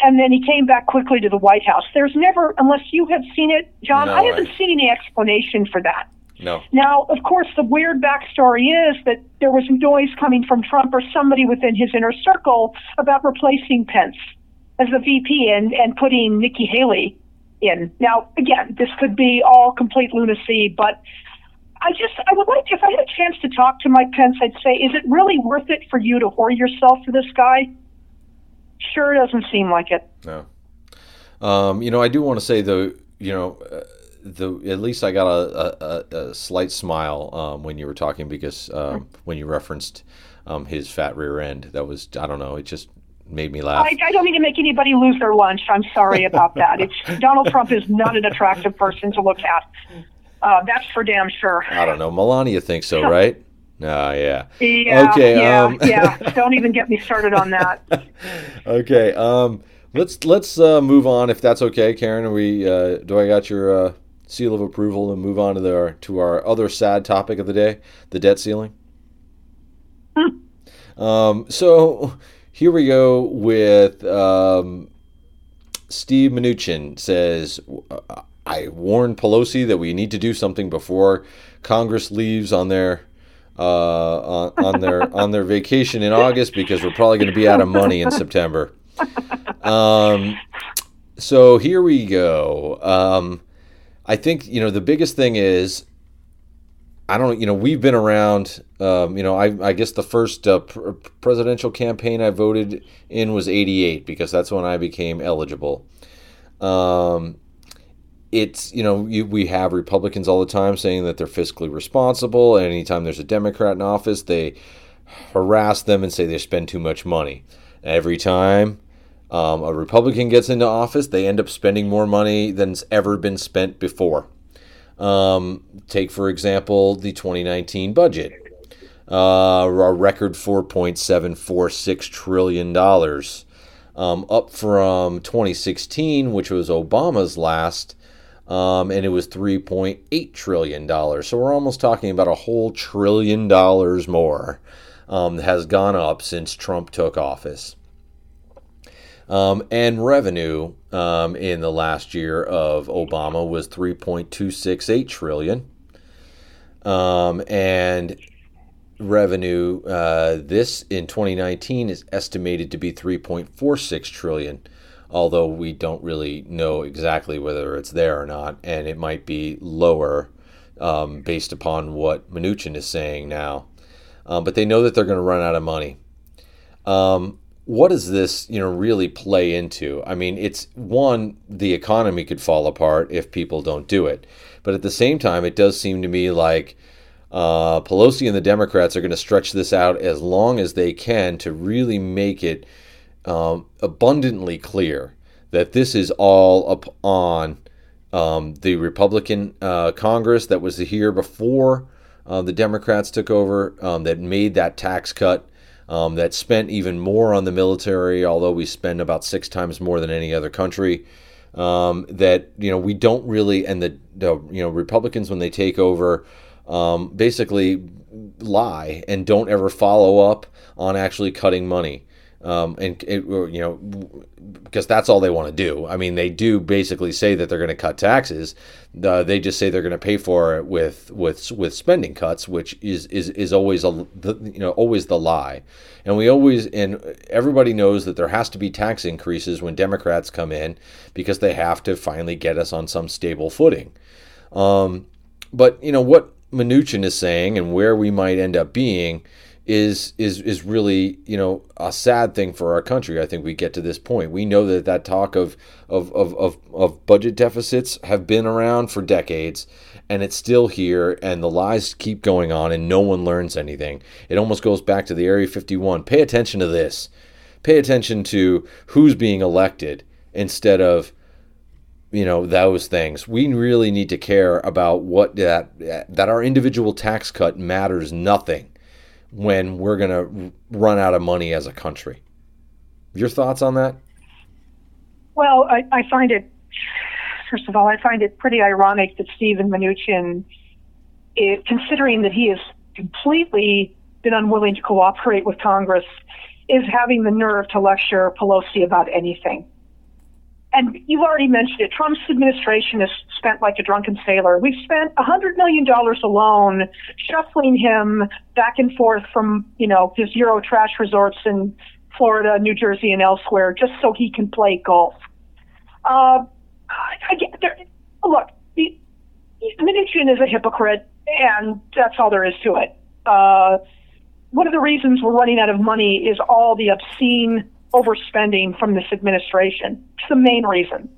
and then he came back quickly to the White House. There's never, unless you have seen it, John, No, I haven't I- seen any explanation for that. No. Now, of course, the weird backstory is that there was noise coming from Trump or somebody within his inner circle about replacing Pence as the VP and, and putting Nikki Haley in. Now, again, this could be all complete lunacy, but I just, I would like to, if I had a chance to talk to Mike Pence, I'd say, is it really worth it for you to whore yourself for this guy? Sure doesn't seem like it. No. Um, you know, I do want to say though, you know, uh, the at least I got a, a, a- a slight smile um, when you were talking because um, when you referenced um, his fat rear end, that was I don't know, it just made me laugh. I, I don't mean to make anybody lose their lunch. I'm sorry about that. It's Donald Trump is not an attractive person to look at. Uh, that's for damn sure. I don't know. Melania thinks so, right? Ah, yeah. Yeah, Okay, yeah, um, yeah. [laughs] Don't even get me started on that. [laughs] Okay. Um, let's let's uh, move on if that's okay, Karen. Are we uh, do I got your uh, seal of approval and move on to the to our other sad topic of the day, the debt ceiling? Um, so here we go with um, Steve Mnuchin says, "I warned Pelosi that we need to do something before Congress leaves on their." Uh, on, on their [laughs] on their vacation in August because we're probably going to be out of money in September. Um, so here we go. Um, I think you know the biggest thing is I don't you know we've been around. Um, you know I, I guess the first uh, pr- presidential campaign I voted in was '88 because that's when I became eligible. Um, it's you know you, we have Republicans all the time saying that they're fiscally responsible, and anytime there's a Democrat in office, they harass them and say they spend too much money. Every time um, a Republican gets into office, they end up spending more money than's ever been spent before. Um, take, for example, the 2019 budget. Uh, a record $4.746 trillion. Um, up from 2016, which was Obama's last, um, and it was $3.8 trillion. So we're almost talking about a whole trillion dollars more um, has gone up since Trump took office. Um, and revenue um, in the last year of Obama was 3.268 trillion. Um, and revenue uh, this in 2019 is estimated to be 3.46 trillion although we don't really know exactly whether it's there or not and it might be lower um, based upon what Mnuchin is saying now um, but they know that they're going to run out of money um, what does this you know really play into? I mean it's one the economy could fall apart if people don't do it. But at the same time it does seem to me like uh, Pelosi and the Democrats are going to stretch this out as long as they can to really make it um, abundantly clear that this is all up on um, the Republican uh, Congress that was here before uh, the Democrats took over, um, that made that tax cut, um, that spent even more on the military, although we spend about six times more than any other country. Um, that you know we don't really, and the, the you know Republicans when they take over um, basically lie and don't ever follow up on actually cutting money. Um, and it, you know, because that's all they want to do. I mean, they do basically say that they're going to cut taxes. Uh, they just say they're going to pay for it with with with spending cuts, which is is is always a the, you know always the lie. And we always and everybody knows that there has to be tax increases when Democrats come in because they have to finally get us on some stable footing. Um, but you know what Mnuchin is saying and where we might end up being is is is really you know a sad thing for our country. I think we get to this point. We know that that talk of of of of, of budget deficits have been around for decades. And it's still here, and the lies keep going on, and no one learns anything. It almost goes back to the Area 51. Pay attention to this. Pay attention to who's being elected instead of you know those things we really need to care about what that that our individual tax cut matters nothing when we're going to run out of money as a country your thoughts on that Well, I, I find it, first of all, I find it pretty ironic that Steven Mnuchin, it, considering that he has completely been unwilling to cooperate with Congress, is having the nerve to lecture Pelosi about anything. And you've already mentioned it. Trump's administration has spent like a drunken sailor. We've spent $100 million alone shuffling him back and forth from, you know, his Euro trash resorts in Florida, New Jersey, and elsewhere just so he can play golf. Uh, I, get there. Look, the, Mnuchin is a hypocrite, and that's all there is to it. Uh, one of the reasons we're running out of money is all the obscene overspending from this administration. It's the main reason.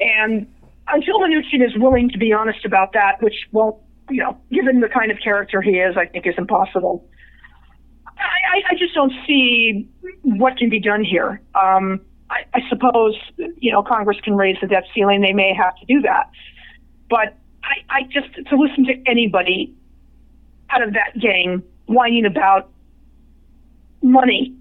And until Mnuchin is willing to be honest about that, which won't, you know, given the kind of character he is, I think is impossible. I, I just don't see what can be done here. Um, I, I suppose, you know, Congress can raise the debt ceiling. They may have to do that. But I, I just, to listen to anybody out of that gang whining about money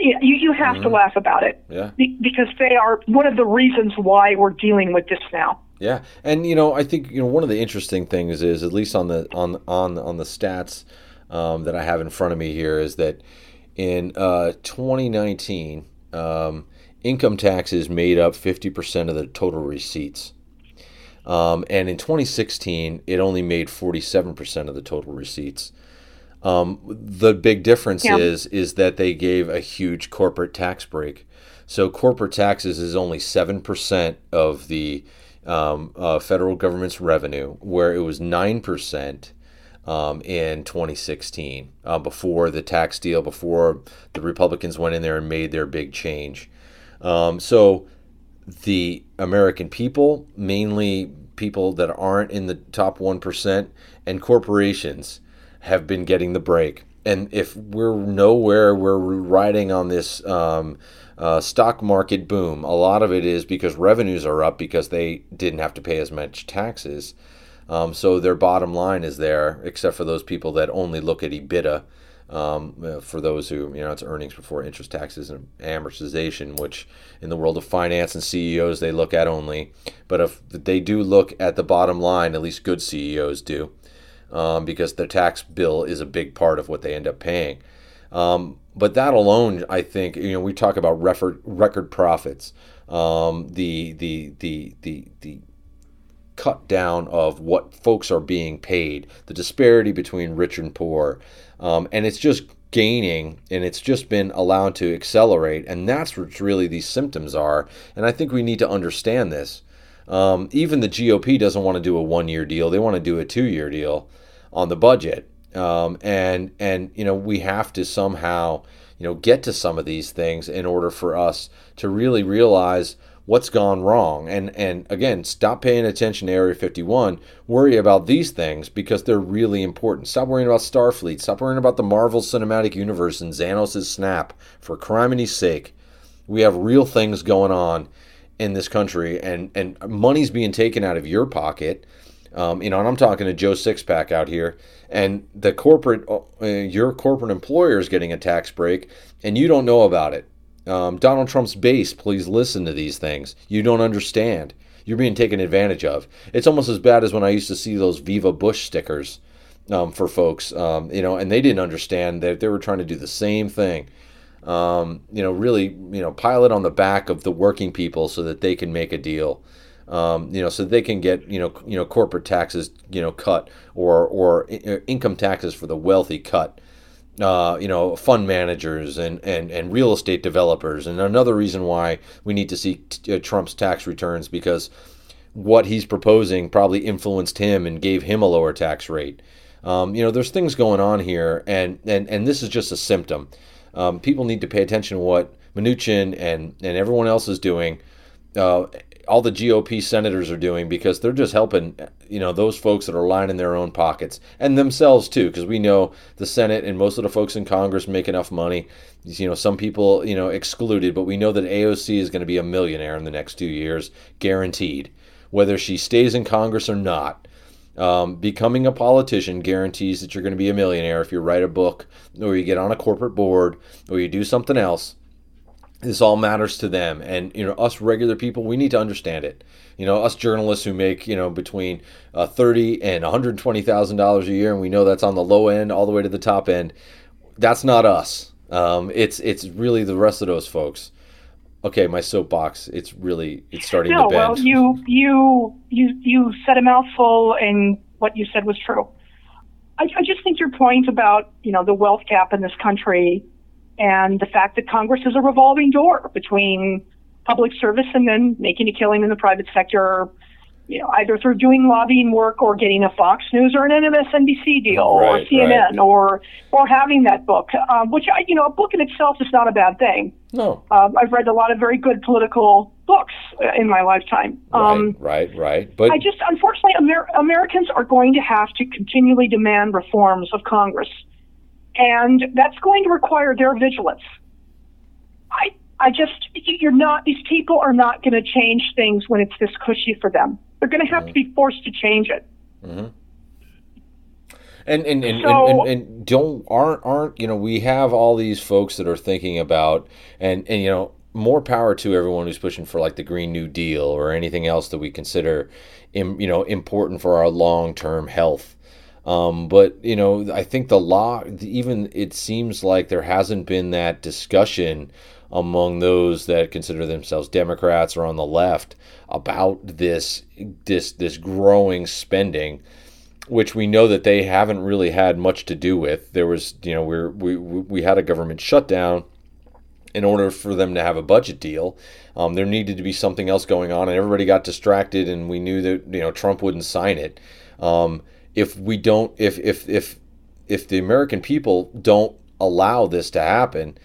you, you have mm-hmm. to laugh about it. Yeah. because they are one of the reasons why we're dealing with this now. Yeah, and you know, I think you know one of the interesting things is, at least on the on on on the stats um, that I have in front of me here, is that in uh, 2019, um, income taxes made up 50% of the total receipts. Um, and in 2016, it only made 47% of the total receipts. Um, the big difference yeah. is is that they gave a huge corporate tax break. So corporate taxes is only seven percent of the um, uh, federal government's revenue, where it was nine percent um, in 2016 uh, before the tax deal, before the Republicans went in there and made their big change. Um, so the American people, mainly people that aren't in the top one percent, and corporations have been getting the break. And if we're nowhere, we're riding on this um, uh, stock market boom. A lot of it is because revenues are up because they didn't have to pay as much taxes. Um, so their bottom line is there, except for those people that only look at EBITDA. Um, for those who, you know, it's earnings before interest, taxes, and amortization, which in the world of finance and CEOs they look at only. But if they do look at the bottom line, at least good CEOs do um, because the tax bill is a big part of what they end up paying. Um, but that alone, I think, you know, we talk about record record profits, um, the the the the the cut down of what folks are being paid, the disparity between rich and poor, um, and it's just gaining and it's just been allowed to accelerate, and that's what really these symptoms are. And I think we need to understand this. Um, even the GOP doesn't want to do a one-year deal; they want to do a two-year deal on the budget. Um, and and you know we have to somehow you know get to some of these things in order for us to really realize what's gone wrong. And and again stop paying attention to area 51 worry about these things because they're really important. Stop worrying about starfleet. Stop worrying about the marvel cinematic universe and Thanos' snap for criminy sake. We have real things going on in this country and and money's being taken out of your pocket um, you know, and I'm talking to Joe Sixpack out here, and the corporate, uh, your corporate employer is getting a tax break, and you don't know about it. Um, Donald Trump's base, please listen to these things. You don't understand. You're being taken advantage of. It's almost as bad as when I used to see those Viva Bush stickers um, for folks, um, you know, and they didn't understand that they were trying to do the same thing. Um, you know, really, you know, pile it on the back of the working people so that they can make a deal um, you know, so they can get you know you know corporate taxes you know cut or or income taxes for the wealthy cut. Uh, you know, fund managers and, and, and real estate developers. And another reason why we need to see t- uh, Trump's tax returns because what he's proposing probably influenced him and gave him a lower tax rate. Um, you know, there's things going on here, and, and, and this is just a symptom. Um, people need to pay attention to what Mnuchin and, and everyone else is doing. Uh, all the GOP senators are doing because they're just helping, you know, those folks that are lining their own pockets and themselves too, because we know the Senate and most of the folks in Congress make enough money. You know, some people, you know, excluded, but we know that AOC is going to be a millionaire in the next two years, guaranteed, whether she stays in Congress or not. Um, becoming a politician guarantees that you're going to be a millionaire if you write a book or you get on a corporate board or you do something else. this all matters to them. And you know us regular people we need to understand it. You know us journalists who make you know between uh, 30 and 120 thousand dollars a year and we know that's on the low end all the way to the top end that's not us. Um, it's it's really the rest of those folks okay my soapbox it's really it's starting no, to bend well you you you you said a mouthful and what you said was true. I, I just think your point about you know the wealth gap in this country and the fact that Congress is a revolving door between public service and then making a killing in the private sector, you know, either through doing lobbying work or getting a Fox News or an MSNBC deal right, or CNN right. or or having that book, um, which I, you know, a book in itself is not a bad thing. no Um, I've read a lot of very good political books uh, in my lifetime. Um, right right right but I just, unfortunately, Amer- Americans are going to have to continually demand reforms of Congress, and that's going to require their vigilance. I, I just, you're not. These people are not going to change things when it's this cushy for them. They're going to have to be forced to change it. and and and, So- and, and and don't aren't aren't you know we have all these folks that are thinking about and and you know more power to everyone who's pushing for like the green new deal or anything else that we consider im, you know important for our long-term health um, but you know i think the law even it seems like there hasn't been that discussion among those that consider themselves democrats or on the left about this this this growing spending which we know that they haven't really had much to do with. There was, you know, we're, we we had a government shutdown in order for them to have a budget deal. Um, there needed to be something else going on, and everybody got distracted, and we knew that you know Trump wouldn't sign it. Um, if we don't, if if if if the American people don't allow this to happen,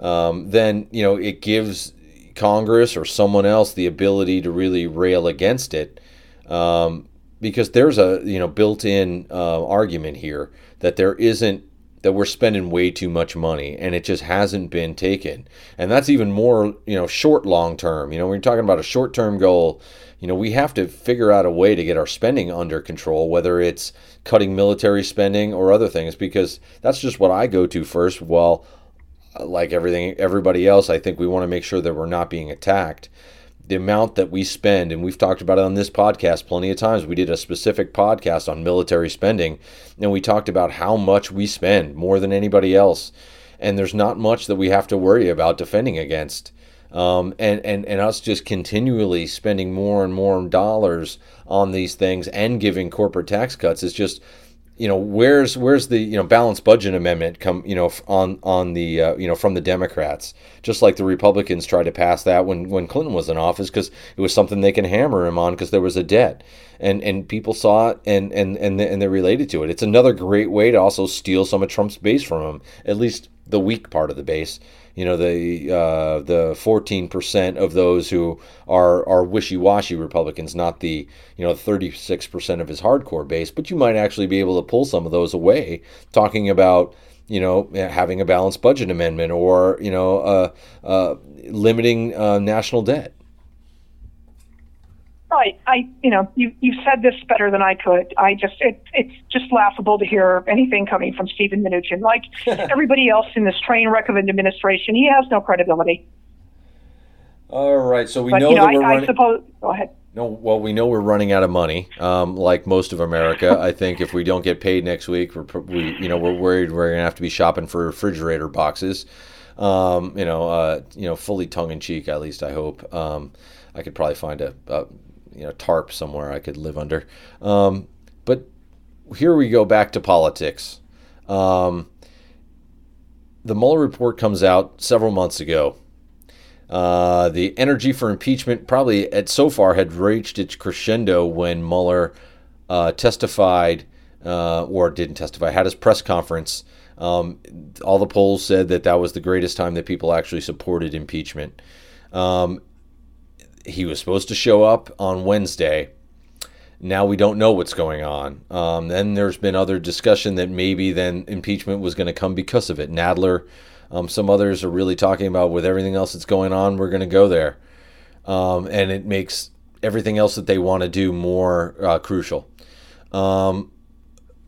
um, then you know it gives Congress or someone else the ability to really rail against it. Um, because there's a you know built-in uh, argument here that there isn't that we're spending way too much money and it just hasn't been taken and that's even more you know short long term you know when you're talking about a short term goal you know we have to figure out a way to get our spending under control whether it's cutting military spending or other things because that's just what i go to first well like everything everybody else i think we want to make sure that we're not being attacked the amount that we spend, and we've talked about it on this podcast plenty of times. We did a specific podcast on military spending, and we talked about how much we spend more than anybody else. And there's not much that we have to worry about defending against. Um, and, and, and us just continually spending more and more dollars on these things and giving corporate tax cuts is just you know where's where's the you know balanced budget amendment come you know on on the uh, you know from the Democrats? Just like the Republicans tried to pass that when when Clinton was in office because it was something they can hammer him on because there was a debt. And and people saw it and and and and they related to it. It's another great way to also steal some of Trump's base from him at least the weak part of the base you know the uh, the 14% of those who are are wishy-washy Republicans, not the you know 36% of his hardcore base. But you might actually be able to pull some of those away, talking about you know having a balanced budget amendment or you know uh, uh, limiting uh, national debt. Right. I, you know, you you said this better than I could. I just, it, it's just laughable to hear anything coming from Steven Mnuchin. Like [laughs] everybody else in this train wreck of an administration, he has no credibility. All right, so we But know you know, that we're I, I suppose. Go ahead. No, well, we know we're running out of money, um, like most of America. [laughs] I think if we don't get paid next week, we're we, you know, we're worried we're gonna have to be shopping for refrigerator boxes. Um, you know, uh, you know, fully tongue in cheek. At least I hope. Um, I could probably find a, a, you know, tarp somewhere I could live under. Um, but here we go back to politics. Um, the Mueller report comes out several months ago. Uh, the energy for impeachment probably at so far had reached its crescendo when Mueller uh, testified uh, or didn't testify, had his press conference. Um, all the polls said that that was the greatest time that people actually supported impeachment. Um, he was supposed to show up on Wednesday. Now we don't know what's going on. Um, then there's been other discussion that maybe then impeachment was going to come because of it. Nadler, um, some others are really talking about with everything else that's going on, we're going to go there, um, and it makes everything else that they want to do more uh, crucial. Um,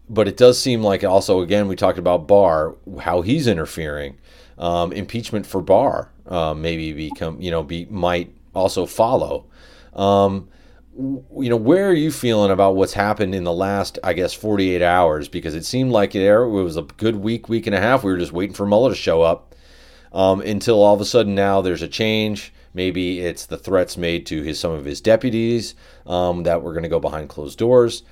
but it does seem like also again we talked about Barr, how he's interfering. Um, impeachment for Barr uh, maybe become you know be might also follow. Um, you know, where are you feeling about what's happened in the last, I guess, 48 hours? Because it seemed like it, it was a good week, week and a half. We were just waiting for Mueller to show up um, until all of a sudden now there's a change. Maybe it's the threats made to his some of his deputies um, that we're going to go behind closed doors.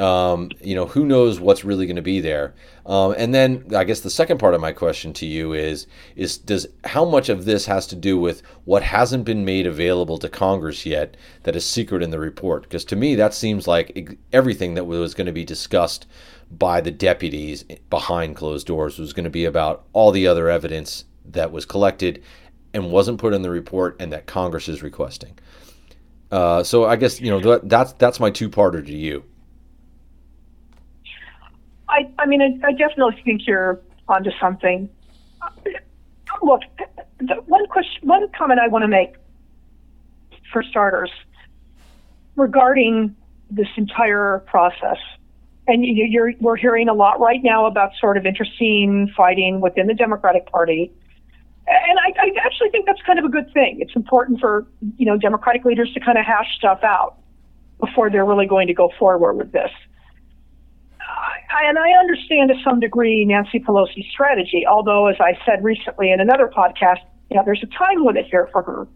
Um, you know, who knows what's really going to be there. Um, and then I guess the second part of my question to you is is does how much of this has to do with what hasn't been made available to Congress yet that is secret in the report? Because to me that seems like everything that was going to be discussed by the deputies behind closed doors was going to be about all the other evidence that was collected and wasn't put in the report and that Congress is requesting. Uh, so I guess you know that's that's my two-parter to you. I, I mean, I, I definitely think you're onto something. Uh, look, the one question, one comment I want to make, for starters, regarding this entire process, and you, are we're hearing a lot right now about sort of interesting fighting within the Democratic Party, and I, I actually think that's kind of a good thing. It's important for you know Democratic leaders to kind of hash stuff out before they're really going to go forward with this and I understand to some degree Nancy Pelosi's strategy, although, as I said recently in another podcast, you know, there's a time limit here for her.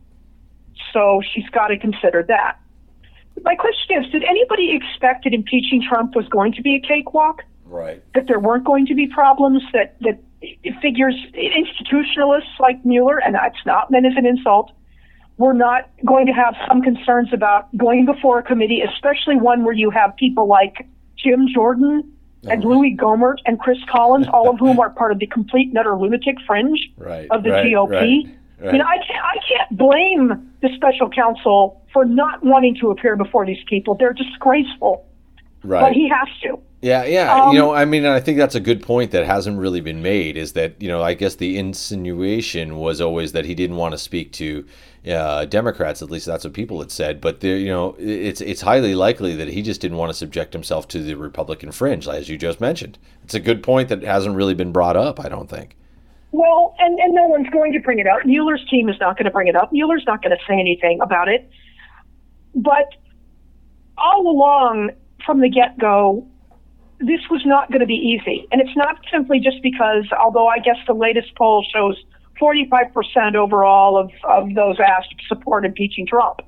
So she's got to consider that. My question is Did anybody expect that impeaching Trump was going to be a cakewalk? Right. That there weren't going to be problems, that, that figures, institutionalists like Mueller, and that's not meant as an insult, were not going to have some concerns about going before a committee, especially one where you have people like Jim Jordan and Louie Gohmert and Chris Collins, all of whom [laughs] are part of the complete nutter lunatic fringe right, of the right, GOP. Right. You know, I can't, I can't blame the special counsel for not wanting to appear before these people. They're disgraceful. Right. But he has to. Yeah, yeah. Um, you know, I mean, I think that's a good point that hasn't really been made. Is that you know, I guess the insinuation was always that he didn't want to speak to uh, Democrats. At least that's what people had said. But there, you know, it's it's highly likely that he just didn't want to subject himself to the Republican fringe, as you just mentioned. It's a good point that hasn't really been brought up. I don't think. Well, and, and no one's going to bring it up. Mueller's team is not going to bring it up. Mueller's not going to say anything about it. But all along from the get go, this was not going to be easy. And it's not simply just because, although I guess the latest poll shows 45% overall of, of those asked support impeaching Trump.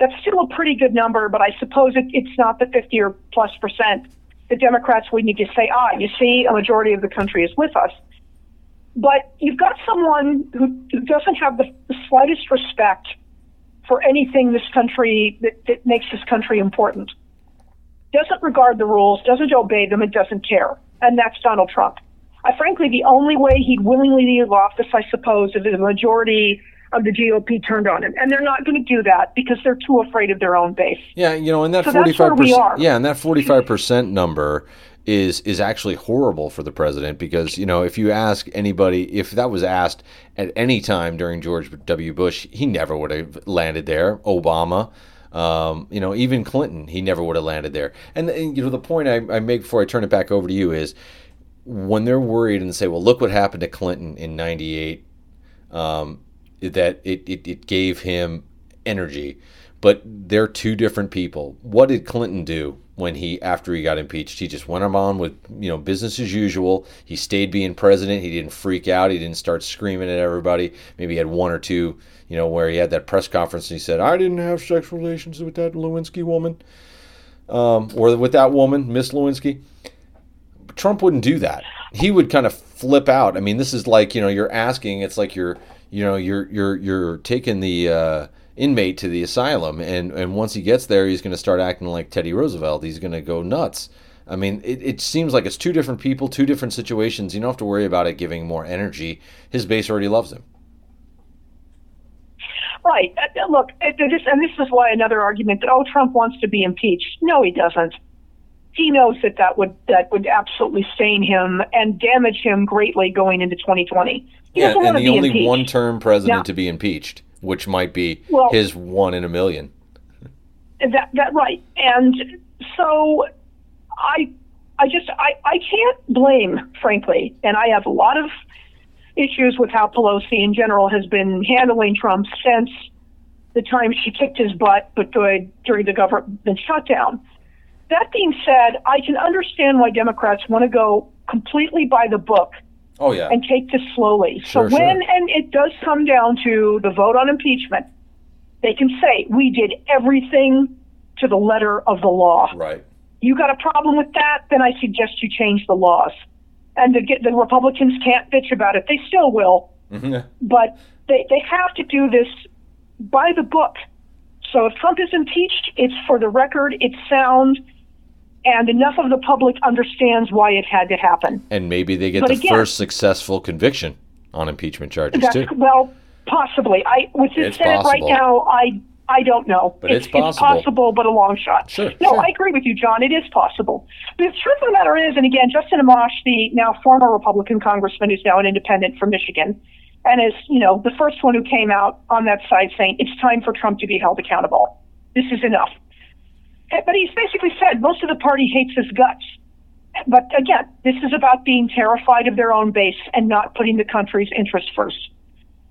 That's still a pretty good number, but I suppose it, it's not the 50 or plus percent. The Democrats would need to say, ah, you see, a majority of the country is with us. But you've got someone who, doesn't have the, the slightest respect for anything this country that, that makes this country important. Doesn't regard the rules, doesn't obey them, and doesn't care. And that's Donald Trump. I frankly, the only way he'd willingly leave office, I suppose, if the majority of the GOP turned on him, and they're not going to do that because they're too afraid of their own base. Yeah, you know, and that forty-five percent. Yeah, and that forty-five percent number is is actually horrible for the president because you know if you ask anybody if that was asked at any time during George W. Bush, he never would have landed there. Obama. Um, you know, even Clinton, he never would have landed there. And, and you know, the point I, I make before I turn it back over to you is when they're worried and say, well, look what happened to Clinton in 98, um, that it, it, it gave him energy. But they're two different people. What did Clinton do when he, after he got impeached? He just went on with, you know, business as usual. He stayed being president. He didn't freak out. He didn't start screaming at everybody. Maybe he had one or two, you know, where he had that press conference and he said, I didn't have sexual relations with that Lewinsky woman. Um, or with that woman, Miss Lewinsky. Trump wouldn't do that. He would kind of flip out. I mean, this is like you know you're asking. It's like you're you know you're you're you're taking the uh, inmate to the asylum, and and once he gets there, he's going to start acting like Teddy Roosevelt. He's going to go nuts. I mean, it, it seems like it's two different people, two different situations. You don't have to worry about it giving more energy. His base already loves him. Right. Uh, look, this, and this is why another argument that oh, Trump wants to be impeached. No, he doesn't he knows that that would that would absolutely stain him and damage him greatly going into 2020. He yeah, and the only impeached. one-term president now, to be impeached, which might be well, his one in a million. That that right, and so I I just I, I can't blame, frankly, and I have a lot of issues with how Pelosi in general has been handling Trump since the time she kicked his butt, but during the government shutdown. That being said, I can understand why Democrats want to go completely by the book Oh yeah. and take this slowly. Sure, so when sure. and it does come down to the vote on impeachment, they can say we did everything to the letter of the law. right. You got a problem with that? Then I suggest you change the laws. And the, the Republicans can't bitch about it. They still will, Mhm. [laughs] but they they have to do this by the book. So if Trump is impeached, it's for the record, it's sound, and enough of the public understands why it had to happen. and maybe they get But the again- first successful conviction on impeachment charges too. well, possibly. I with this It's Senate right now, I I don't know. But it's It's possible. possible, but a long shot. Sure, No, sure. I agree with you, John. It is possible. The truth of the matter is, and again, Justin Amash, the now former Republican congressman who's now an independent from Michigan, and is you know the first one who came out on that side saying it's time for Trump to be held accountable. This is enough. Eh, But he's basically said most of the party hates his guts. But again, this is about being terrified of their own base and not putting the country's interest first.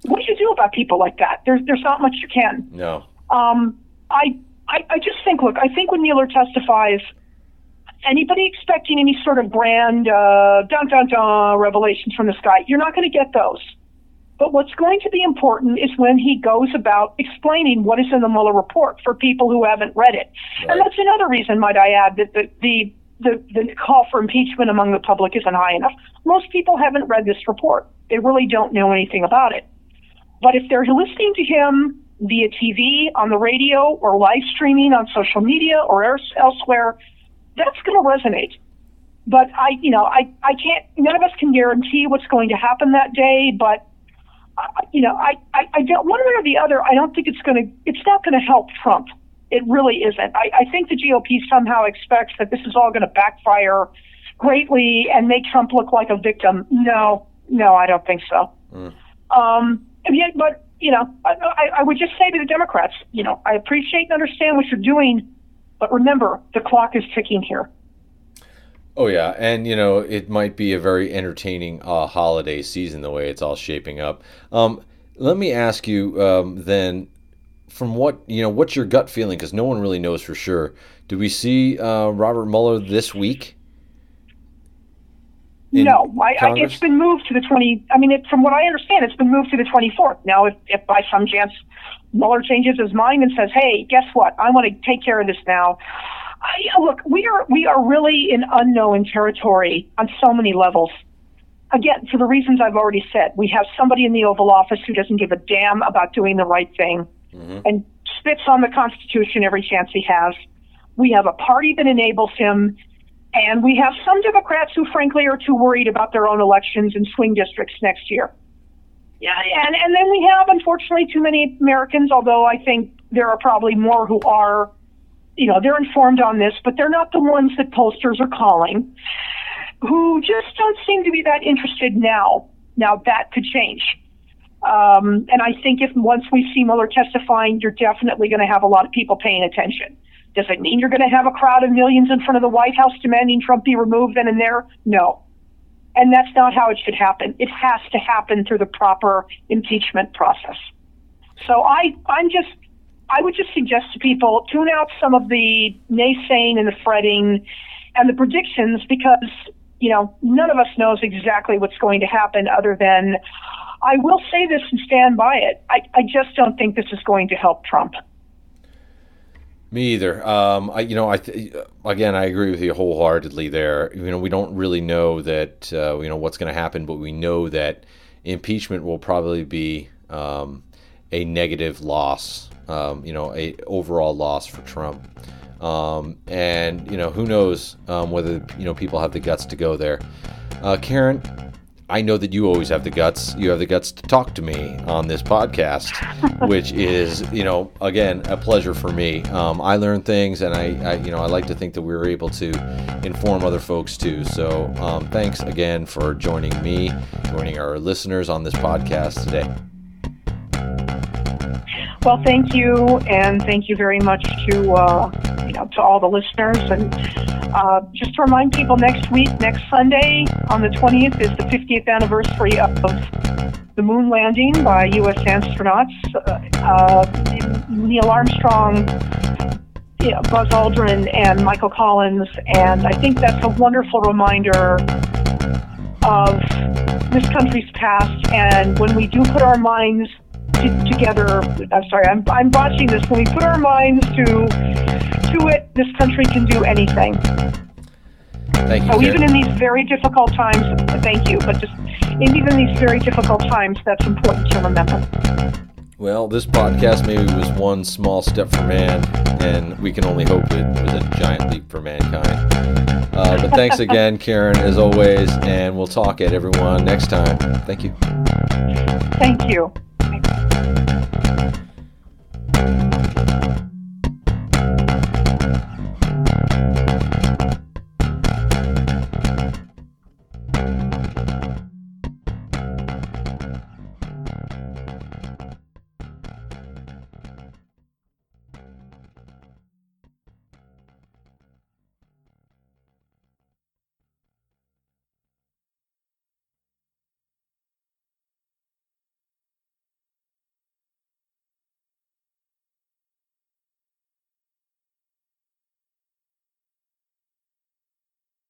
What do you do about people like that? There's there's not much you can. No. Um, I, I I just think, look, I think when Mueller testifies, anybody expecting any sort of grand uh, dun dun dun revelations from the sky, you're not going to get those. But what's going to be important is when he goes about explaining what is in the Mueller report for people who haven't read it. Right. And that's another reason, might I add, that the, the the the call for impeachment among the public isn't high enough. Most people haven't read this report. They really don't know anything about it. But if they're listening to him via TV, on the radio, or live streaming on social media or elsewhere, that's going to resonate. But I, you know, I, I can't. None of us can guarantee what's going to happen that day. But I- you know, I, I, I don't one way or the other. I don't think it's going to. It's not going to help Trump. It really isn't. I, I think the GOP somehow expects that this is all going to backfire greatly and make Trump look like a victim. No, no, I don't think so. Um, and yet, but you know, I, I would just say to the Democrats, you know, I appreciate and understand what you're doing, but remember, the clock is ticking here. Oh yeah, and you know it might be a very entertaining uh, holiday season the way it's all shaping up. Um, let me ask you um, then, from what you know, what's your gut feeling? Because no one really knows for sure. Do we see uh, Robert Mueller this week? no, I, I, it's been moved to the 20. I mean, it, from what I understand, it's been moved to the 24th. Now, if, if by some chance Mueller changes his mind and says, "Hey, guess what? I want to take care of this now." I, look, we are we are really in unknown territory on so many levels. Again, for the reasons I've already said, we have somebody in the Oval Office who doesn't give a damn about doing the right thing mm-hmm. and spits on the Constitution every chance he has. We have a party that enables him, and we have some Democrats who, frankly, are too worried about their own elections and swing districts next year. Yeah, and and then we have, unfortunately, too many Americans. Although I think there are probably more who are, you know, they're informed on this, but they're not the ones that pollsters are calling, who just don't seem to be that interested now. Now that could change. Um, and I think if once we see Mueller testifying, you're definitely going to have a lot of people paying attention. Does it mean you're going to have a crowd of millions in front of the White House demanding Trump be removed then and there? No. And that's not how it should happen. It has to happen through the proper impeachment process. So I, I'm just, I would just suggest to people tune out some of the naysaying and the fretting and the predictions because, you know, none of us knows exactly what's going to happen other than I will say this and stand by it. I, I just don't think this is going to help Trump. Me either. Um, I, you know, I th- again, I agree with you wholeheartedly there. You know, we don't really know that uh, you know what's going to happen, but we know that impeachment will probably be um, a negative loss. Um, you know, a overall loss for Trump. Um, and you know, who knows um, whether you know people have the guts to go there. Uh, Karen, I know that you always have the guts. You have the guts to talk to me on this podcast, [laughs] which is, you know, again, a pleasure for me. Um, I learn things, and I, I, you know, I like to think that we were able to inform other folks too. So, um, thanks again for joining me, joining our listeners on this podcast today. Well, thank you, and thank you very much to uh, you know, to all the listeners. And uh, just to remind people, next week, next Sunday on the 20th, is the 50th anniversary of the moon landing by U.S. astronauts. Uh, Neil Armstrong, Buzz Aldrin, and Michael Collins. And I think that's a wonderful reminder of this country's past. And when we do put our minds together, I'm sorry, I'm, I'm botching this. When we put our minds to to it, this country can do anything. Thank you. So Karen. even in these very difficult times, thank you. But just even in even these very difficult times, that's important to remember. Well, this podcast maybe was one small step for man, and we can only hope it was a giant leap for mankind. Uh, but thanks [laughs] again, Karen, as always, and we'll talk at everyone next time. Thank you. Thank you. Thank you.